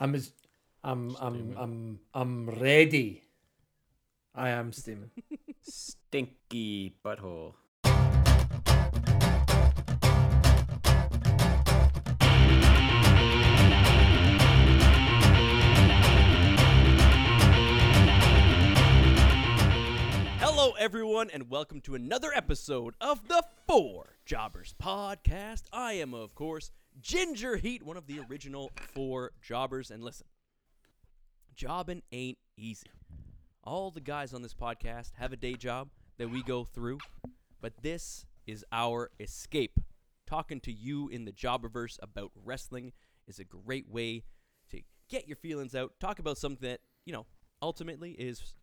I'm as, I'm I'm I'm I'm ready. I am steaming. Stinky butthole. Hello, everyone, and welcome to another episode of the Four Jobbers Podcast. I am, of course, Ginger Heat, one of the original four jobbers. And listen, jobbing ain't easy. All the guys on this podcast have a day job that we go through, but this is our escape. Talking to you in the Jobberverse about wrestling is a great way to get your feelings out, talk about something that, you know, ultimately is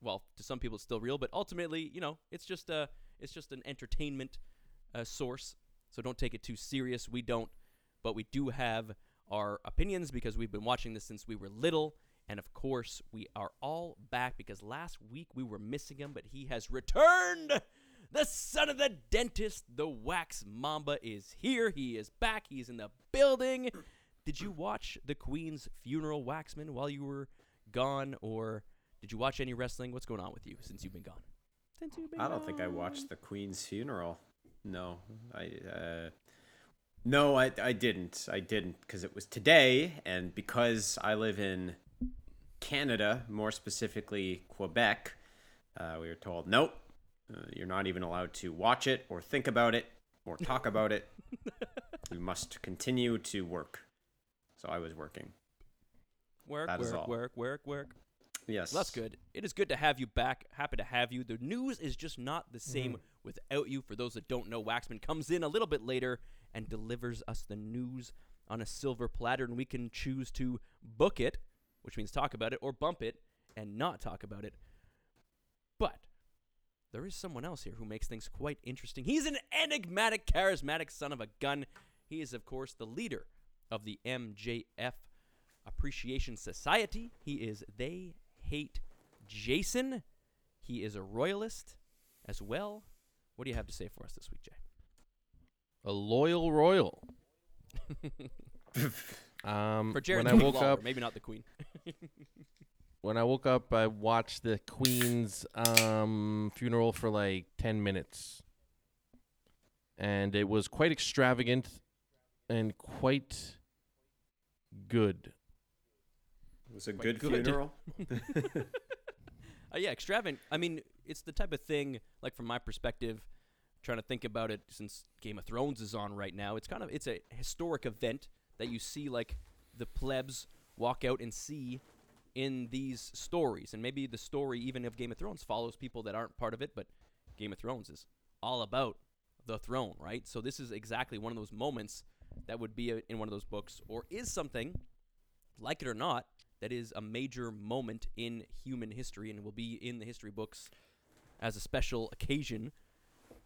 well, to some people it's still real, but ultimately, you know, it's just a it's just an entertainment uh, source. So don't take it too serious. We don't, but we do have our opinions because we've been watching this since we were little, and of course we are all back because last week we were missing him, but he has returned. The son of the dentist, the wax mamba, is here. He is back. He's in the building. Did you watch the Queen's funeral, Waxman, while you were gone, or? Did you watch any wrestling? What's going on with you since you've been gone? Since you've been I don't think I watched the Queen's funeral. No, I. Uh, no, I, I didn't. I didn't because it was today, and because I live in Canada, more specifically Quebec, uh, we were told nope, uh, you're not even allowed to watch it or think about it or talk about it. We must continue to work. So I was working. Work, That is work, all. work, work, work. Yes, Well, that's good. It is good to have you back. Happy to have you. The news is just not the same Mm-hmm. Without you. For those that don't know, Waxman comes in a little bit later and delivers us the news on a silver platter, and we can choose to book it, which means talk about it, or bump it and not talk about it. But there is someone else here who makes things quite interesting. He's an enigmatic, charismatic son of a gun. He is, of course, the leader of the MJF Appreciation Society. He is They Hate Jason. He is a royalist as well. What do you have to say for us this week, Jay? A loyal royal. um, For Jared when I woke Lawler, up, maybe not the Queen. when I woke up, I watched the Queen's um funeral for like ten minutes, and it was quite extravagant and quite good. it was a Quite good, good. funeral. Uh, yeah, extravagant. I mean, it's the type of thing, like from my perspective, trying to think about it since Game of Thrones is on right now. It's kind of it's a historic event that you see like the plebs walk out and see in these stories, and maybe the story even of Game of Thrones follows people that aren't part of it, but Game of Thrones is all about the throne, right? So this is exactly one of those moments that would be in one of those books, or is something, like it or not, that is a major moment in human history and will be in the history books as a special occasion,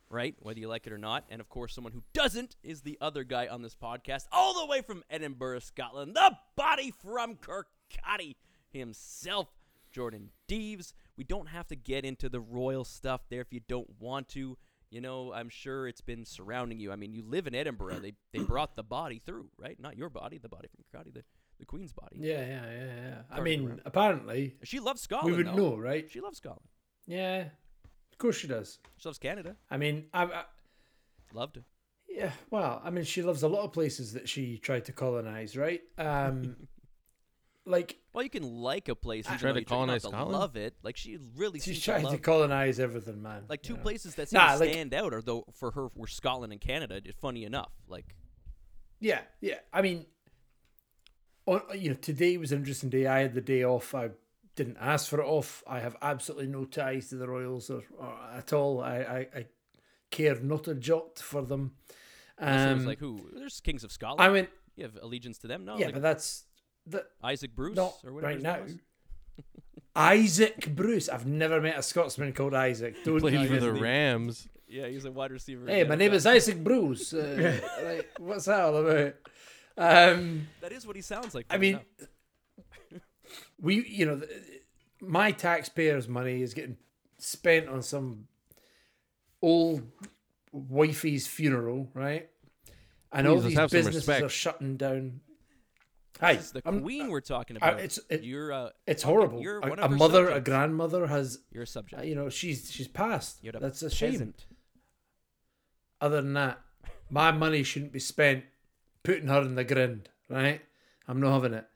right? Whether you like it or not. And of course, someone who doesn't is the other guy on this podcast, all the way from Edinburgh, Scotland, the body from Kirkcaldy himself, Jordan Deves. We don't have to get into the royal stuff there if you don't want to. You know, I'm sure it's been surrounding you. I mean, you live in Edinburgh. They they brought the body through, right? Not your body, the body from Kirkcaldy, the, the Queen's body. Yeah, yeah, yeah, yeah. I mean, around. apparently She loves Scotland. we would though. know, right? She loves Scotland. Yeah, of course she does. She loves Canada. I mean, I, I Loved. yeah. Well, I mean, she loves a lot of places that she tried to colonize, right? Um, like Well, you can like a place. and Try to you try not colonize to Scotland? Love it. Like she really she's trying to to love. colonize everything, man. like two you know? places that seem Nah, to like- stand out are though for her were Scotland and Canada. Just funny enough, like Yeah, yeah. I mean, on, you know, today was an interesting day. I had the day off. I didn't ask for it off. I have absolutely no ties to the Royals or, or at all. I, I, I care not a jot for them. unless it was Um, like who? There's kings of Scotland. I mean, you have allegiance to them. No, yeah, like but that's that. Isaac Bruce Not or whatever. right now. Isaac Bruce. I've never met a Scotsman called Isaac. Don't Played even for the. Rams. Yeah, he's a wide receiver. Hey, my name is Isaac Bruce. Uh, like, what's that all about? Um, That is what he sounds like. I mean, enough. We, you know, my taxpayers' money is getting spent on some old wifey's funeral, right? And all Please, let's these businesses respect. are shutting down. Hi, This is the I'm- queen we're talking uh, about. it's- it- you're uh, It's horrible. You're A, one a of her mother, a grandmother has, You're a uh, subject. you know, she's she's passed. You're That's a shame. peasant. Other than that, my money shouldn't be spent putting her in the grind, right? I'm not having it.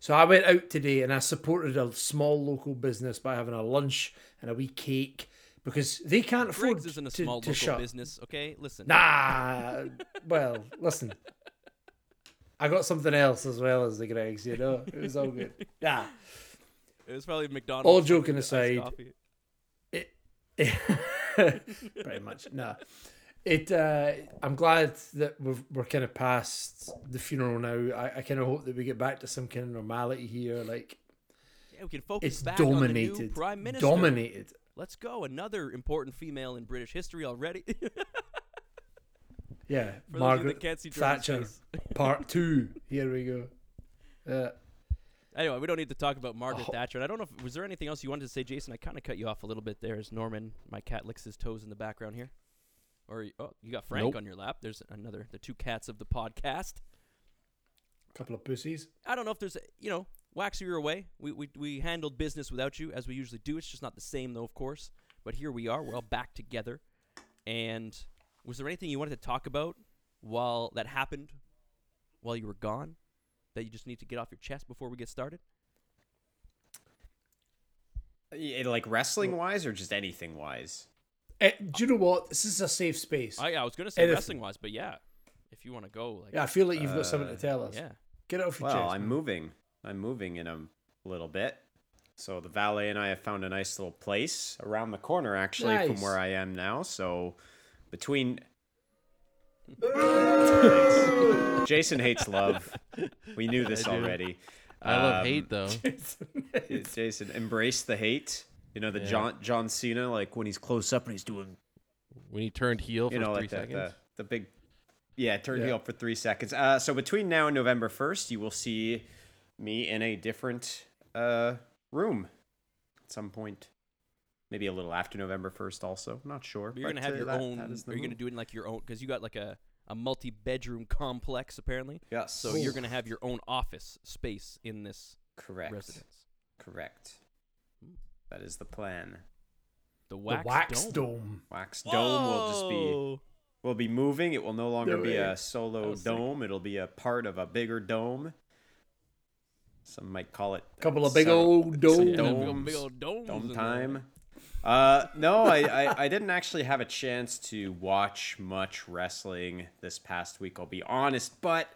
So I went out today and I supported a small local business by having a lunch and a wee cake because they can't afford Greggs isn't a to, small to local shut. business. Okay, listen. Nah, well, listen. I got something else as well as the Greggs, you know. It was all good. Yeah. It was probably McDonald's. All joking aside, it pretty much no it uh i'm glad that we're, we're kind of past the funeral now i, I kind of hope that we get back to some kind of normality here like Yeah, we can focus it's back on the new dominated prime minister. dominated Let's go. Another important female in British history already. yeah For those of you margaret that can't see Jordan's thatcher part two here we go uh, Anyway, we don't need to talk about Margaret Oh. Thatcher. And I don't know if was there anything else you wanted to say, Jason. I kind of cut you off a little bit there as Norman, my cat, licks his toes in the background here. Or oh, you got Frank Nope. on your lap. There's another, the two cats of the podcast. A couple of pussies I don't know if there's, you know, Waxy, you're away. We, we we handled business without you as we usually do. It's just not the same though, of course. But here we are. We're all back together. And was there anything you wanted to talk about while that happened while you were gone that you just need to get off your chest before we get started? Yeah, like wrestling wise or just anything wise? Eh, do you know what this is a safe space I, I was gonna say Anything. wrestling wise, but yeah, if you want to go, like, yeah i feel like you've got something Uh, to tell us yeah. get it off your Well, chest I'm man. moving. I'm moving in a little bit. So the valet and I have found a nice little place around the corner, actually, from where I am now. So between. Jason hates love. We knew this I already. I love Um, hate though. Jason, embrace the hate. You know the Yeah. John John Cena, like when he's close up and he's doing when he turned heel for you know, three like the, seconds. the the big, yeah, turned Yeah. heel for three seconds. Uh, so between now and November first, you will see me in a different uh room at some point. Maybe a little after November first, also. Not sure. But you're gonna have uh, your that- own. that is the are you gonna do it in like your own? Because you got like a a multi-bedroom complex apparently. Yes. So you're gonna have your own office space in this correct. residence. Correct. That is the plan. The the wax, wax dome. dome, Wax dome will just be will be moving. It will no longer No be a solo That was sick. dome. It'll be a part of a bigger dome. Some might call it a couple of big some- old some domes Yeah, big domes. old- big old domes Dome time. Uh, no, I, I, I didn't actually have a chance to watch much wrestling this past week, I'll be honest, but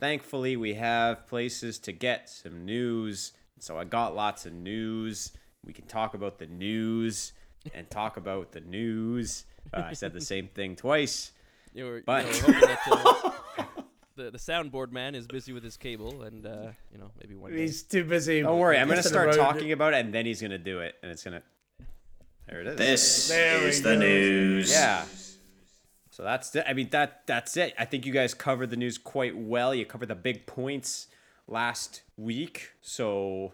thankfully we have places to get some news. So I got lots of news. We can talk about the news and talk about the news. Uh, I said the same thing twice. You were, But- you know, hoping that uh, the the soundboard man is busy with his cable, and uh, you know maybe one day. he's too busy Don't worry, I'm going to start talking about it and then he's going to do it. And it's going to. There it is. This There we is the news. Yeah. So that's it. I mean that that's it. I think you guys covered the news quite well. You covered the big points last week. So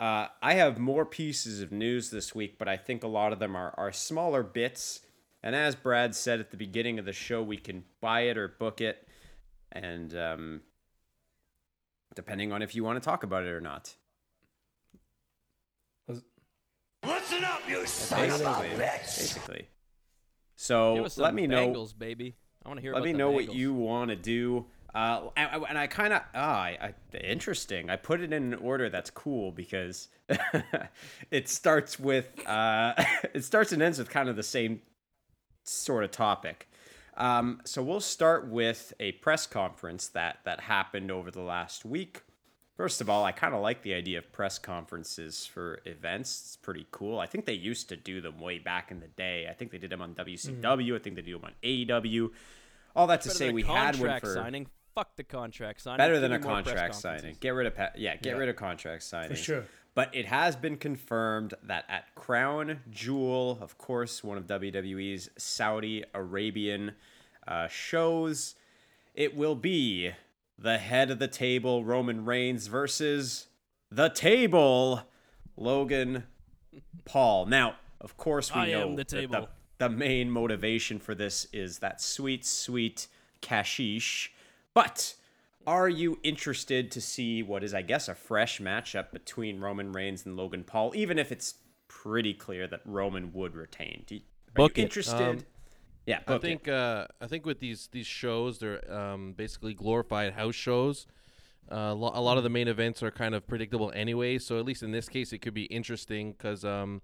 uh, I have more pieces of news this week, but I think a lot of them are, are smaller bits. And as Brad said at the beginning of the show, we can buy it or book it, and um, depending on if you want to talk about it or not. Listen up, you Basically, basically. So Give us some let me know. Bengals, baby. I want to hear. let about me the know what you want to do uh, and, I- and i kind of ah, I, I, interesting i put it in an order that's cool because it starts with uh, it starts and ends with kind of the same sort of topic um, so we'll start with a press conference that that happened over the last week First of all, I kind of like the idea of press conferences for events. It's pretty cool. I think they used to do them way back in the day. I think they did them on WCW. I think they do them on AEW. All that to say, we had one for signing. Fuck the contract signing. better than a contract signing. Get rid of pa- yeah, get Yeah. rid of contract signing For sure. But it has been confirmed that at Crown Jewel, of course, one of WWE's Saudi Arabian uh, shows, it will be the head of the table Roman Reigns versus the table Logan Paul. Now, of course, we I know am the that table. the main motivation for this is that sweet, sweet cashish. But Are you interested to see what is, I guess, a fresh matchup between Roman Reigns and Logan Paul, even if it's pretty clear that Roman would retain? Do you, are Book you it. interested? Um, yeah, I think uh, I think with these these shows, they're um, basically glorified house shows. Uh, lo- a lot of the main events are kind of predictable anyway, so at least in this case, it could be interesting because um,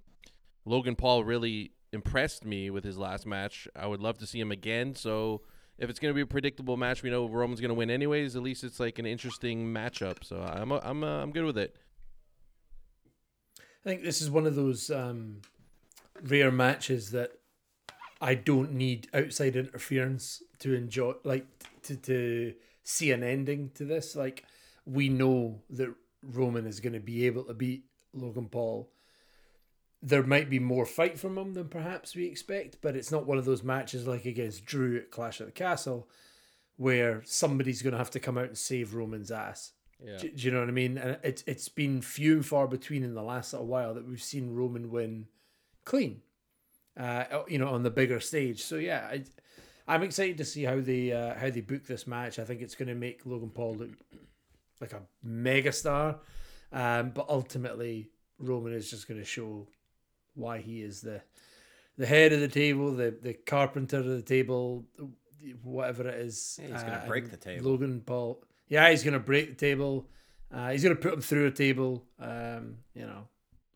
Logan Paul really impressed me with his last match. I would love to see him again. So if it's going to be a predictable match, we know Roman's going to win anyways. At least it's like an interesting matchup. So I'm uh, I'm uh, I'm good with it. I think this is one of those um, rare matches that I don't need outside interference to enjoy, like to to see an ending to this. Like we know that Roman is going to be able to beat Logan Paul. There might be more fight from him than perhaps we expect, but it's not one of those matches like against Drew at Clash at the Castle, where somebody's going to have to come out and save Roman's ass. Yeah. Do, do you know what I mean? And it's it's been few and far between in the last little while that we've seen Roman win clean, uh, you know, on the bigger stage. So yeah, I, I'm excited to see how they uh, how they book this match. I think it's going to make Logan Paul look like a megastar, um, but ultimately Roman is just going to show why he is the the head of the table, the the carpenter of the table, whatever it is. Yeah, he's gonna break the table. Logan Paul. Yeah, he's going to break the table. Uh, he's going to put him through a table. Um, you know,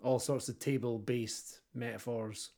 all sorts of table based metaphors.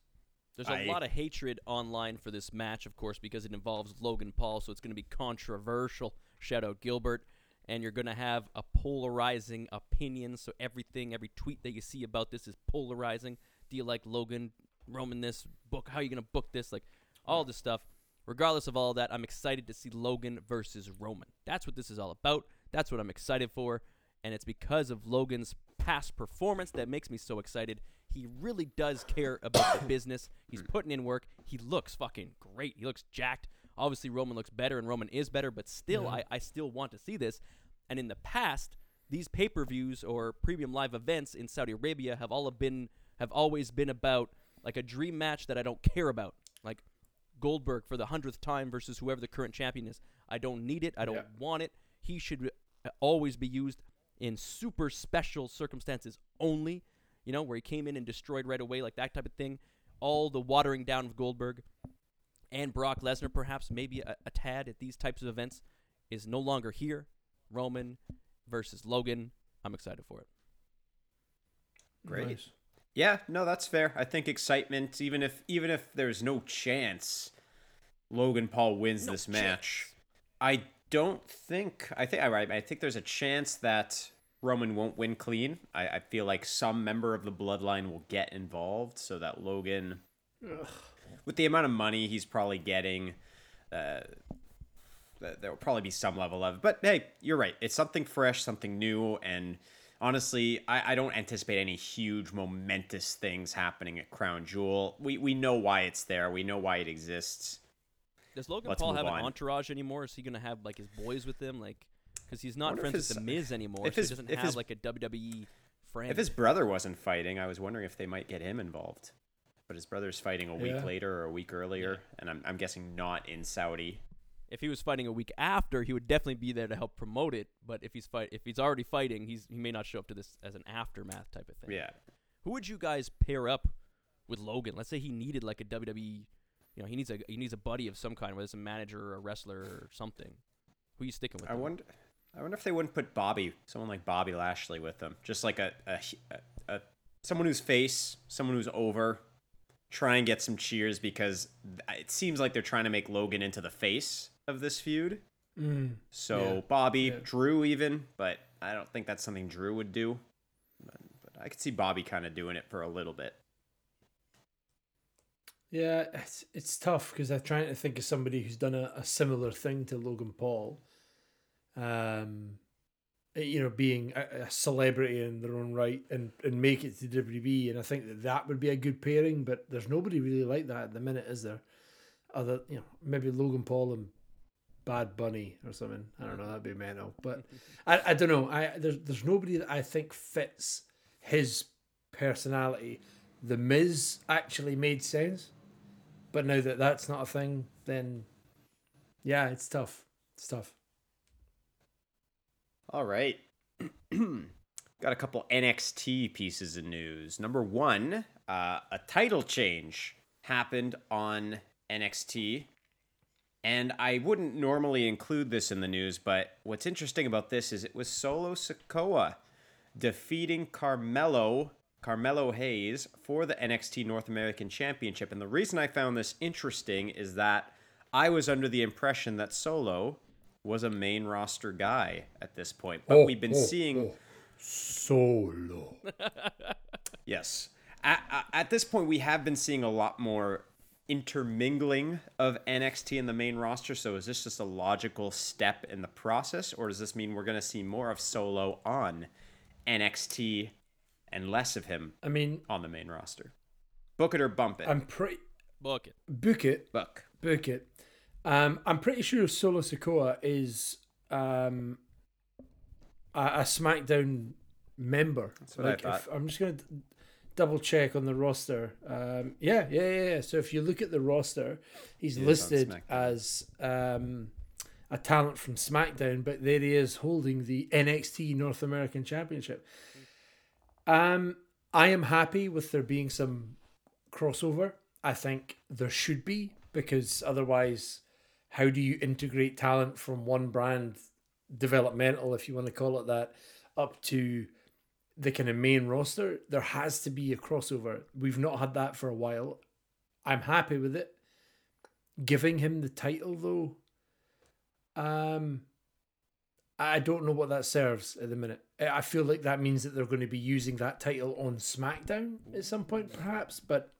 There's a I- lot of hatred online for this match, of course, because it involves Logan Paul, so it's going to be controversial. Shout out Gilbert. And you're going to have a polarizing opinion, so everything, every tweet that you see about this is polarizing. Do you like Logan, Roman this, book, how are you going to book this? Like, all this stuff. Regardless of all that, I'm excited to see Logan versus Roman. That's what this is all about. That's what I'm excited for. And it's because of Logan's past performance that makes me so excited. He really does care about the business. He's hmm. putting in work. He looks fucking great. He looks jacked. Obviously, Roman looks better and Roman is better, but still, I, I still want to see this. And in the past, these pay per views or premium live events in Saudi Arabia have all have been have always been about like a dream match that I don't care about. Like Goldberg for the hundredth time versus whoever the current champion is. I don't need it. I don't Yeah. want it. He should uh, always be used in super special circumstances only. You know, where he came in and destroyed right away, like that type of thing. All the watering down of Goldberg and Brock Lesnar, perhaps maybe a, a tad at these types of events, is no longer here. Roman versus Logan. I'm excited for it. Great. Nice. Yeah, no, that's fair. I think excitement, even if even if there's no chance Logan Paul wins No this chance. match, I don't think I think I right. I think there's a chance that Roman won't win clean. I, I feel like some member of the bloodline will get involved so that Logan, with the amount of money he's probably getting, uh, there will probably be some level of. But hey, you're right. It's something fresh, something new, and honestly, I, I don't anticipate any huge momentous things happening at Crown Jewel. We we know why it's there. We know why it exists. Does Logan Let's Paul move have an entourage anymore? Is he gonna have like his boys with him? Like, because he's not wonder if friends with the Miz anymore. if so his- he doesn't if have his- like a WWE friend. If his brother wasn't fighting, I was wondering if they might get him involved. But his brother's fighting a week Yeah. later or a week earlier, and I'm I'm guessing not in Saudi. If he was fighting a week after, he would definitely be there to help promote it. But if he's fight, if he's already fighting, he's he may not show up to this as an aftermath type of thing. Yeah. Who would you guys pair up with Logan? Let's say he needed like a WWE, you know, he needs a he needs a buddy of some kind, whether it's a manager or a wrestler or something. Who are you sticking with? I then? wonder. I wonder if they wouldn't put Bobby, someone like Bobby Lashley, with them. Just like a a, a, a someone whose face, someone who's over. Try and get some cheers because it seems like they're trying to make Logan into the face of this feud. Mm. So Yeah. Bobby, Yeah. Drew, even, but I don't think that's something Drew would do. But, but I could see Bobby kind of doing it for a little bit. Yeah, it's it's tough because I'm trying to think of somebody who's done a, a similar thing to Logan Paul. Um, eh, you know, being a, a celebrity in their own right and, and make it to WWE, and I think that that would be a good pairing. But there's nobody really like that at the minute, is there? Other, you know, maybe Logan Paul and Bad Bunny or something. I don't know. That'd be mental. But I, I don't know. I there's there's nobody that I think fits his personality. The Miz actually made sense, but now that that's not a thing, then yeah, it's tough. It's tough. All right. Got a couple NXT pieces of news. Number one, uh, a title change happened on NXT. And I wouldn't normally include this in the news, but what's interesting about this is it was Solo Sikoa defeating Carmelo Carmelo Hayes for the NXT North American Championship. And the reason I found this interesting is that I was under the impression that Solo was a main roster guy at this point. But Oh, we've been oh, seeing oh. solo. Yes. At, at- at this point, we have been seeing a lot more intermingling of NXT in the main roster. So is this just a logical step in the process, or does this mean we're going to see more of Solo on NXT and less of him I mean, on the main roster? Book it or bump it. I'm pretty Book it. book it, Book. book it. Um, I'm pretty sure Solo Sikoa is um, a, a SmackDown member. That's what I if- thought. I'm just gonna d- double check on the roster. Um, yeah, yeah, yeah, yeah. So if you look at the roster, he's on listed as um, a talent from SmackDown, but there he is holding the NXT North American Championship. Um, I am happy with there being some crossover. I think there should be because otherwise, how do you integrate talent from one brand, developmental, if you want to call it that, up to the kind of main roster? There has to be a crossover. We've not had that for a while. I'm happy with it. Giving him the title though, um, I don't know what that serves at the minute. I feel like that means that they're going to be using that title on SmackDown at some point, perhaps. But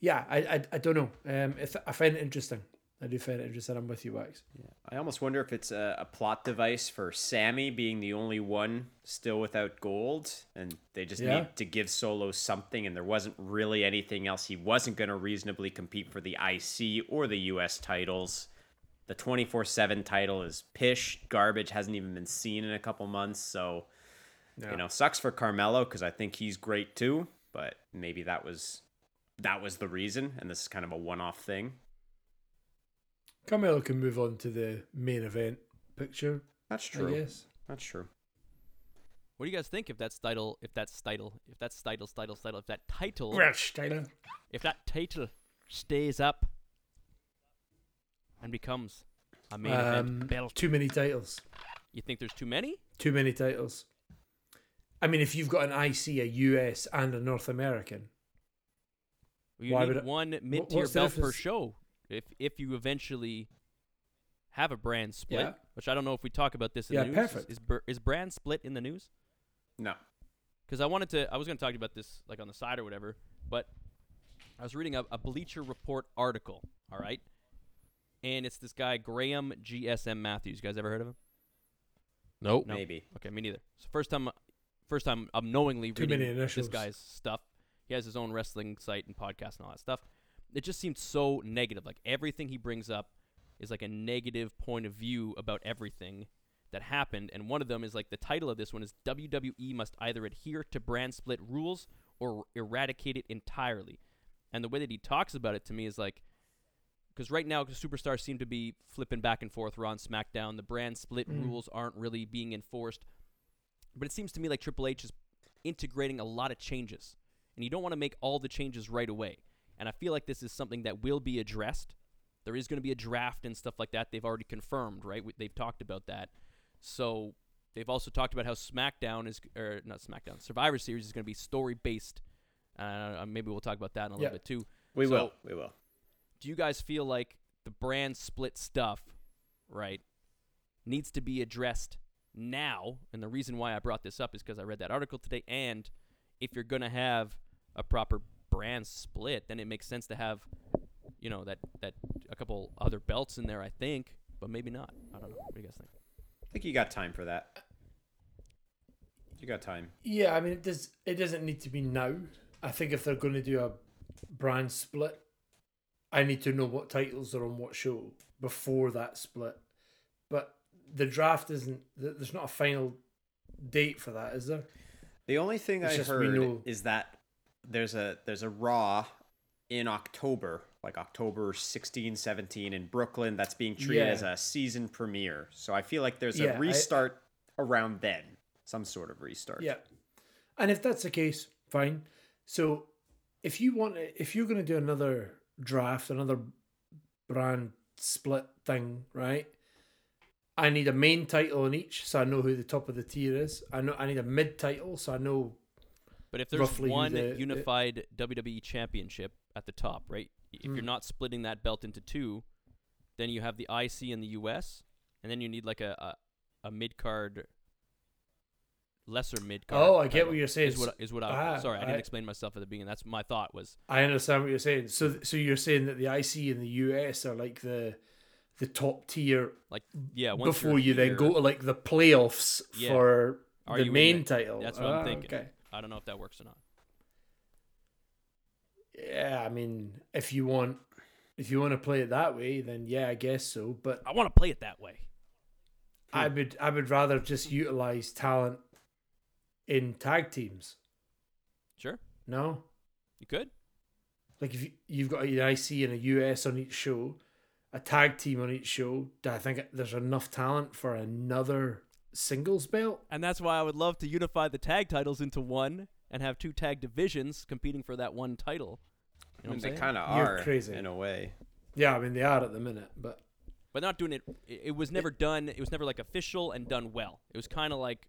yeah, I I, I don't know. Um, if, I find it interesting. I do find it interesting. I'm with you, Wax. I almost wonder if it's a, a plot device for Sami being the only one still without gold, and they just Yeah. need to give Solo something, and there wasn't really anything else. He wasn't going to reasonably compete for the IC or the US titles. The 24 7 title is pish, garbage, hasn't even been seen in a couple months. So, you know, sucks for Carmelo because I think he's great too, but maybe that was. That was the reason, and this is kind of a one-off thing. Carmelo can move on to the main event picture. That's true. guess. That's true. What do you guys think if that's title, if that's title, if that's title, title, title, if that title, Rich Taylor. if that title stays up and becomes a main Um, event belt, too many titles. you think there's too many? Too many titles. I mean, if you've got an IC, a US, and a North American, You Why need would it- one mid-tier belt per show. If if you eventually have a brand split, Yeah. which I don't know if we talk about this in Yeah, the news. perfect. Is, is is brand split in the news? No. because I wanted to. I was going to talk to you about this like on the side or whatever, but I was reading a, a Bleacher Report article. All right, and it's this guy Graham GSM Matthews. You guys ever heard of him? Nope. No. Maybe. Okay, me neither. So first time, first time I'm knowingly Too reading many this initials. guy's stuff. He has his own wrestling site and podcast and all that stuff. It just seemed so negative. Like everything he brings up is like a negative point of view about everything that happened. And one of them is like the title of this one is WWE must either adhere to brand split rules or eradicate it entirely. And the way that he talks about it to me is like because right now superstars seem to be flipping back and forth Raw and SmackDown. The brand split Mm. rules aren't really being enforced. But it seems to me like Triple H is integrating a lot of changes. And you don't want to make all the changes right away. And I feel like this is something that will be addressed. There is going to be a draft and stuff like that. They've already confirmed, right? They've talked about that. So they've also talked about how SmackDown is, or not SmackDown, Survivor Series is going to be story based. Uh, maybe we'll talk about that in a Yeah. little bit too. We So- will. We will. do you guys feel like the brand split stuff, right, needs to be addressed now? And the reason why I brought this up is because I read that article today. And if you're gonna have a proper brand split, then it makes sense to have, you know, that that a couple other belts in there. I think, but maybe not. I don't know. What do you guys think? I think you got time for that. You got time. Yeah, I mean it does. It doesn't need to be now. I think if they're going to do a brand split, I need to know what titles are on what show before that split. But the draft isn't. There's not a final date for that, is there? The only thing It's I just we heard know- is that there's a there's a Raw in October, like October 16, 17 in Brooklyn that's being treated Yeah. as a season premiere. So I feel like there's Yeah, a I- restart around then, some sort of restart. Yeah. And if that's the case, fine. So if you want if you're going to do another draft, another brand split thing, right? I need a main title in each so I know who the top of the tier is. I know I need a mid title so I know But if there's one the- unified WWE championship at the top, right? If you're Hmm. not splitting that belt into two, then you have the IC in the US, and then you need like a a, a mid card, lesser mid card. Oh, I get what you're saying. Is what is what I Ah, sorry I didn't I- explain myself at the beginning. That's my thought was I understand what you're saying. So so you're saying that the IC in the US are like the the top tier like yeah. Once before you're then go to like the playoffs Yeah. for Are the main it? title. That's what I'm Ah, thinking. Okay. I don't know if that works or not. Yeah, I mean, if you want if you want to play it that way, then yeah, I guess so. But I want to play it that way. I would I would rather just utilize talent in tag teams. Sure, No, you could. like if you, you've got an IC and a US on each show, a tag team on each show. I think there's enough talent for another singles belt? And that's why I would love to unify the tag titles into one and have two tag divisions competing for that one title. You know I mean, they kind of are You're crazy. in a way. Yeah, I mean they are at the minute, but but not doing it. It, it was never done. It was never like official and done well. It was kind of like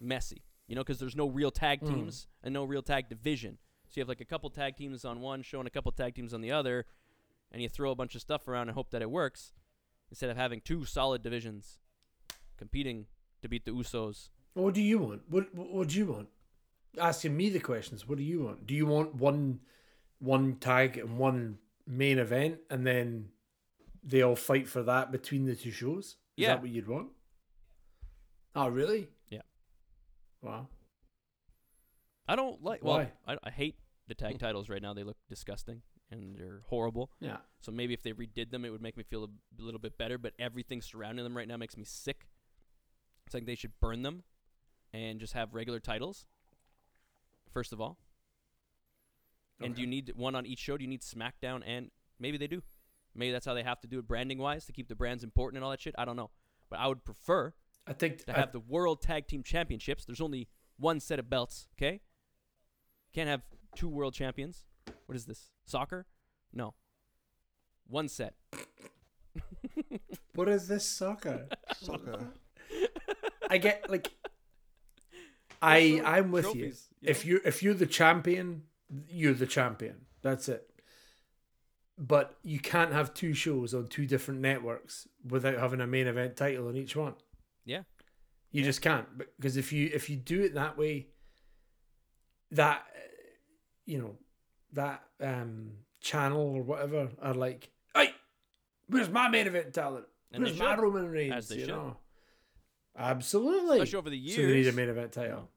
messy, you know, because there's no real tag Mm. teams and no real tag division. So you have like a couple tag teams on one show and a couple tag teams on the other, and you throw a bunch of stuff around and hope that it works, instead of having two solid divisions competing to beat the Usos. what do you want? What what, do you want? Asking me the questions. What do you want? Do you want one one tag and one main event, and then they all fight for that between the two shows? Is Yeah. that what you'd want? Oh, really? Yeah. Wow. I don't like. Well, Why? I, I hate the tag mm. titles right now. They look disgusting and they're horrible. Yeah. So maybe if they redid them, it would make me feel a little bit better. But everything surrounding them right now makes me sick. It's like they should burn them and just have regular titles. First of all. And do you need one on each show? Do you need SmackDown and maybe they do? Maybe that's how they have to do it branding wise to keep the brands important and all that shit. I don't know. But I would prefer I think to I- have the World Tag Team Championships. There's only one set of belts, okay? Can't have two world champions. What is this? Soccer? No. One set. what is this soccer? Soccer. I get like I I'm with you. trophies, you If know? you if you're the champion, you're the champion. That's it. But you can't have two shows on two different networks without having a main event title on each one. Yeah. You just can't because if you if you do it that way, that you know that um channel or whatever are like, hey, where's my main event talent? Where's my Roman Reigns? as they you should. know, absolutely. Especially over the So they need a years. main event title.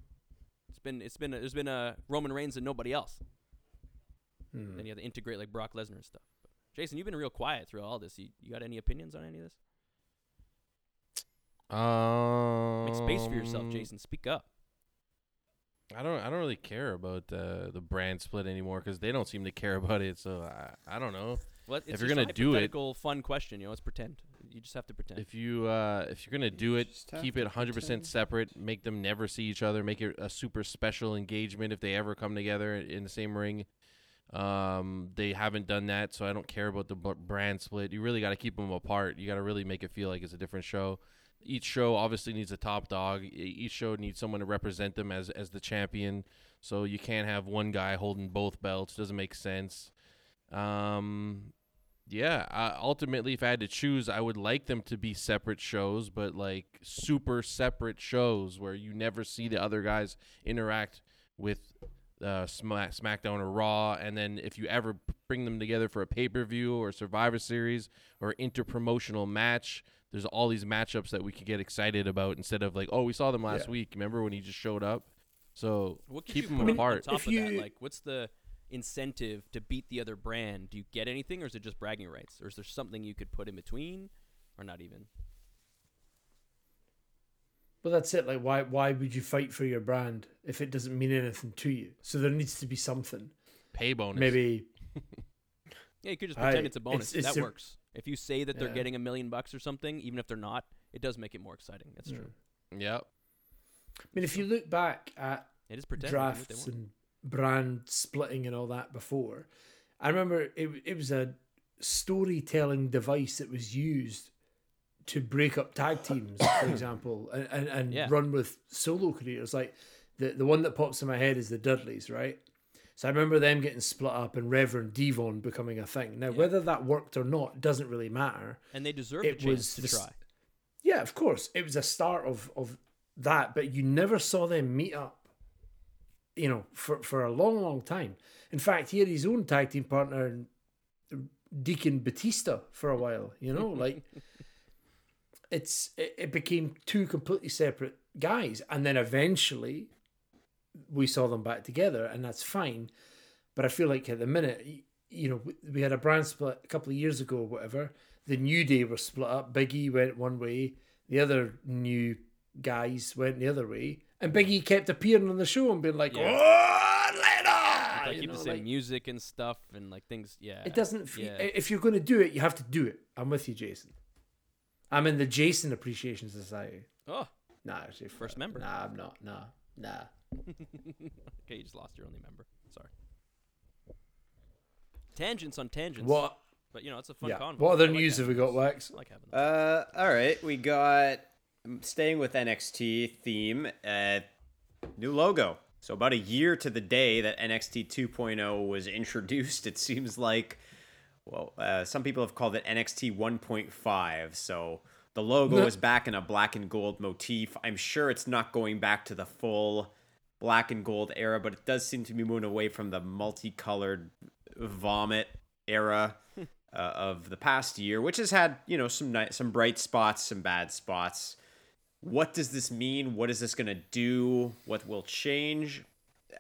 It's been it's been a, there's been a Roman Reigns and nobody else. Hmm. Then you have to integrate like Brock Lesnar and stuff. But Jason, you've been real quiet through all this. You, you got any opinions on any of this? Um, Make space for yourself, Jason. Speak up. I don't. I don't really care about uh, the brand split anymore because they don't seem to care about it. So I, I don't know. Well, If you're gonna do it- hypothetical, fun question. You know, let's pretend. You just have to pretend. If you uh, if you're gonna do it, just have keep to it 100 pretend. percent separate. Make them never see each other. Make it a super special engagement if they ever come together in the same ring. Um, they haven't done that, so I don't care about the b- brand split. You really got to keep them apart. You got to really make it feel like it's a different show. Each show obviously needs a top dog. Each show needs someone to represent them as as the champion. So you can't have one guy holding both belts. Doesn't make sense. Um, yeah, uh, ultimately, if I had to choose, I would like them to be separate shows, but like super separate shows where you never see the other guys interact with uh, Smack, SmackDown or Raw. And then if you ever bring them together for a pay per view or Survivor Series or inter promotional match, there's all these matchups that we could get excited about instead of like, oh, we saw them last Yeah. week. Remember when he just showed up? So what keep you them put on apart. top If of that? Like, what's the incentive to beat the other brand? Do you get anything, or is it just bragging rights, or is there something you could put in between, or not even? But that's it. Like, why why would you fight for your brand if it doesn't mean anything to you? So there needs to be something. Pay bonus. Maybe Yeah, you could just I- pretend it's a bonus. it's- it's that a- works. If you say that they're Yeah. getting a million bucks or something, even if they're not, it does make it more exciting. That's Yeah. true. Yep. I mean, if you look back at It is pretend. they they drafts want. and brand splitting and all that before. I remember it, it was a storytelling device that was used to break up tag teams, for example, and, and, and Yeah. run with solo careers. Like the, the one that pops in my head is the Dudleys, right? So I remember them getting split up and Reverend D-Von becoming a thing. Now, whether that worked or not doesn't really matter. and they deserve it a chance was to the try. Yeah, of course. It was a start of of that, but you never saw them meet up. You know, for for a long, long time. In fact, he had his own tag team partner, Deacon Batista, for a while. You know, like it's it, it became two completely separate guys, and then eventually we saw them back together, and that's fine. But I feel like at the minute, you know, we- we had a brand split a couple of years ago, or whatever. The New Day were split up. Biggie went one way, the other new guys went the other way, and Biggie kept appearing on the show and being like, Yeah. "Oh, later!" Like you keep know, the same like- music and stuff, and like things. Yeah, It doesn't. F- Yeah. If you're going to do it, you have to do it. I'm with you, Jason. I'm in the Jason Appreciation Society. Oh, Nah, actually, First fuck. member. Nah, I'm not. Nah, nah. okay, you just lost your only member. Sorry. Tangents on tangents. What? But you know, it's a fun Yeah. convo. What other I like news have we got, tangents. Wax? I like having them. Uh, all right, we got staying with NXT theme. Uh, new logo. So about a year to the day that NXT 2.0 was introduced, it seems like. Well, uh, some people have called it NXT 1.5. So the logo is back in a black and gold motif. I'm sure it's not going back to the full black and gold era, but it does seem to be moving away from the multicolored vomit era uh, of the past year, which has had you know some ni- some bright spots, some bad spots. What does this mean? What is this gonna do? What will change?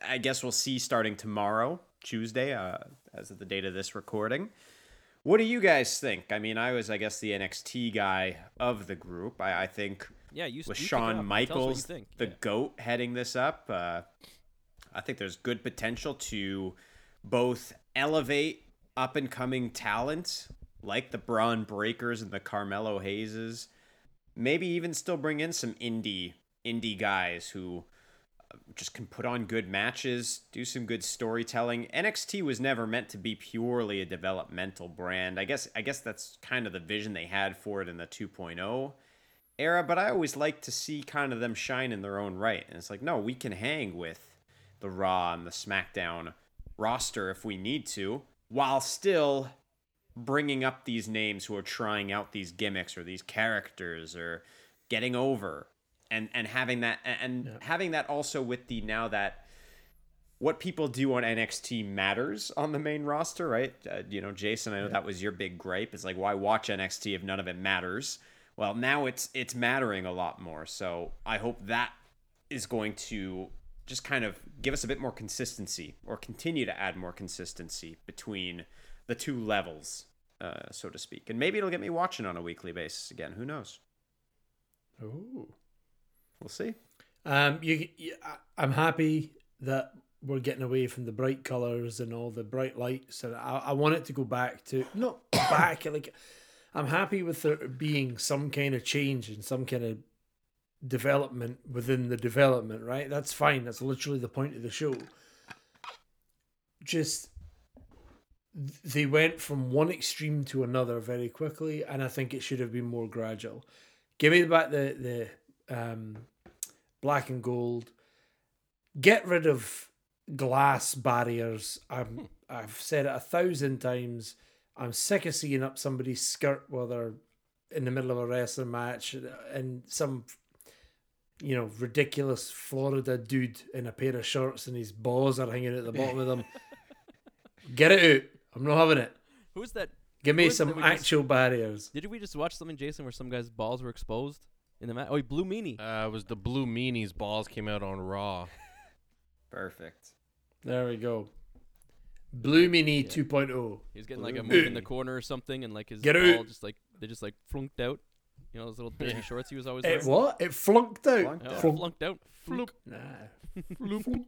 I guess we'll see starting tomorrow, Tuesday, uh, as of the date of this recording. What do you guys think? I mean, I was, I guess, the NXT guy of the group. I, I think yeah, you with you Shawn up. Tell us what you Michaels, think. the Yeah. GOAT, heading this up. Uh, I think there's good potential to both elevate up and coming talent like the Bron Breakkers and the Carmelo Hayes, maybe even still bring in some indie indie guys who uh, just can put on good matches, do some good storytelling. NXT was never meant to be purely a developmental brand. I guess I guess that's kind of the vision they had for it in the 2.0 era, but I always like to see kind of them shine in their own right. And it's like, no, we can hang with the Raw and the SmackDown roster if we need to, while still bringing up these names who are trying out these gimmicks or these characters or getting over and and having that and having that also with the now that what people do on NXT matters on the main roster, right? Uh, you know, Jason, I know that was your big gripe. It's like why watch NXT if none of it matters? Well, now it's it's mattering a lot more. So I hope that is going to just kind of give us a bit more consistency or continue to add more consistency between the two levels, uh, so to speak. And maybe it'll get me watching on a weekly basis again. Who knows? Oh. We'll see. Um, you, you, I'm happy that we're getting away from the bright colors and all the bright lights, and I, I want it to go back to not back. Like, I'm happy with there being some kind of change and some kind of development within the development. Right? That's fine. That's literally the point of the show. Just they went from one extreme to another very quickly, and I think it should have been more gradual. Give me back the the um, black and gold. Get rid of glass barriers. I'm I've said it a thousand times. I'm sick of seeing up somebody's skirt while they're in the middle of a wrestling match and some you know ridiculous Florida dude in a pair of shorts and his balls are hanging at the bottom of them. Get it out. I'm not having it. Who's that? Give me Who is it some that we just- actual barriers. Did we just watch something, Jason, where some guy's balls were exposed in the match? Oh, Blue blew meanie. Uh, it was the Blue Meanies balls came out on Raw. Perfect. There we go. Blue Meanie 2.0. He was getting like a Blue move in the corner or something, and like his Get ball out. just like they just like flunked out. You know those little dirty shorts he was always It wearing. what? It flunked out. Flunked Yeah, out. Flunk. flunked out. Flunk. Nah.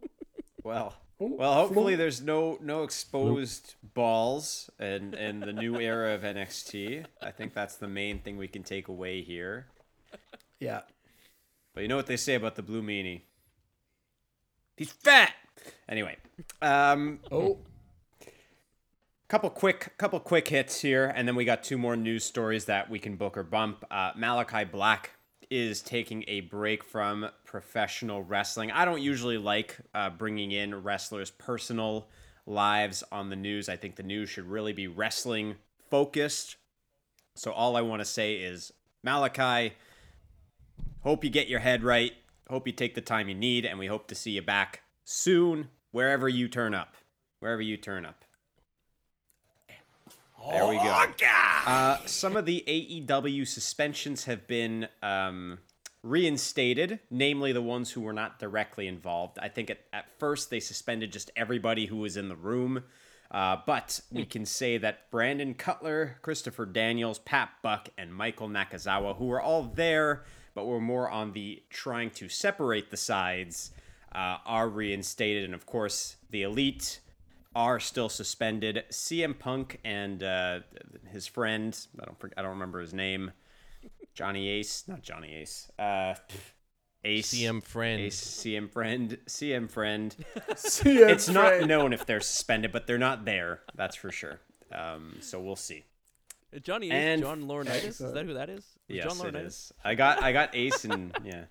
Well, Well, hopefully flunk. there's no no exposed balls and in the new era of NXT. I think that's the main thing we can take away here. Yeah. But you know what they say about the blue meanie? He's fat. Anyway, um, Oh, couple quick couple quick hits here and then we got two more news stories that we can book or bump uh, malachi black is taking a break from professional wrestling. I don't usually like uh, bringing in wrestlers personal lives on the news. I think the news should really be wrestling focused. So all i want to say is malachi hope you get your head right. Hope you take the time you need and we hope to see you back soon wherever you turn up. Wherever you turn up there we go. Uh, some of the AEW suspensions have been um, reinstated, namely the ones who were not directly involved. I think at, at first they suspended just everybody who was in the room. Uh, but we can say that Brandon Cutler, Christopher Daniels, Pat Buck, and Michael Nakazawa, who were all there but were more on the trying to separate the sides, uh, are reinstated. And of course, the Elite are still suspended. CM Punk and uh, his friend, I don't forget, I don't remember his name, Johnny Ace, not Johnny Ace, uh, Ace, CM friend. Ace, CM friend, CM friend. CM it's not known if they're suspended, but they're not there. That's for sure. Um, so we'll see. Johnny Ace, And- John Laurinaitis. Is that who that is? Is Yes, John Laurinaitis? is. I got I got Ace and yeah.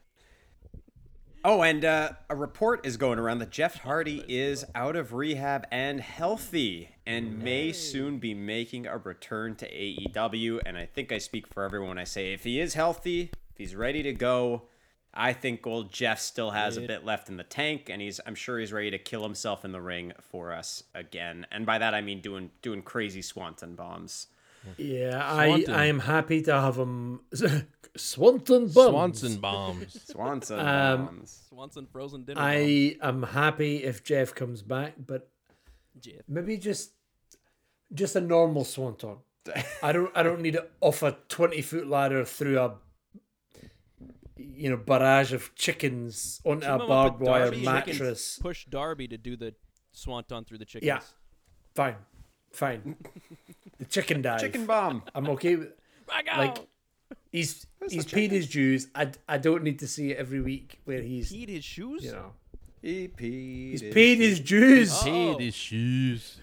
Oh, and uh, a report is going around that Jeff Hardy is out of rehab and healthy, and may soon be making a return to AEW. And I think I speak for everyone when I say if he is healthy, if he's ready to go, I think old Jeff still has a bit left in the tank, and he's I'm sure he's ready to kill himself in the ring for us again. And by that I mean doing doing crazy swanton bombs. Yeah, I Swanton. I am happy to have him. Swanton Buns. Swanson bombs. Swanson Um, bombs. Swanson frozen dinner. I am happy if Jeff comes back, but Jeff. maybe just just a normal swanton. I don't I don't need it off a twenty foot ladder through a you know barrage of chickens onto Come a barbed wire mattress. Push Darby to do the swanton through the chickens. Yeah. Fine, fine. the chicken dive. Chicken bomb. I'm okay with like he's he's paid his dues. I, I don't need to see it every week where he's Peed his shoes. you know He peed. he's paid his dues. Paid his shoes.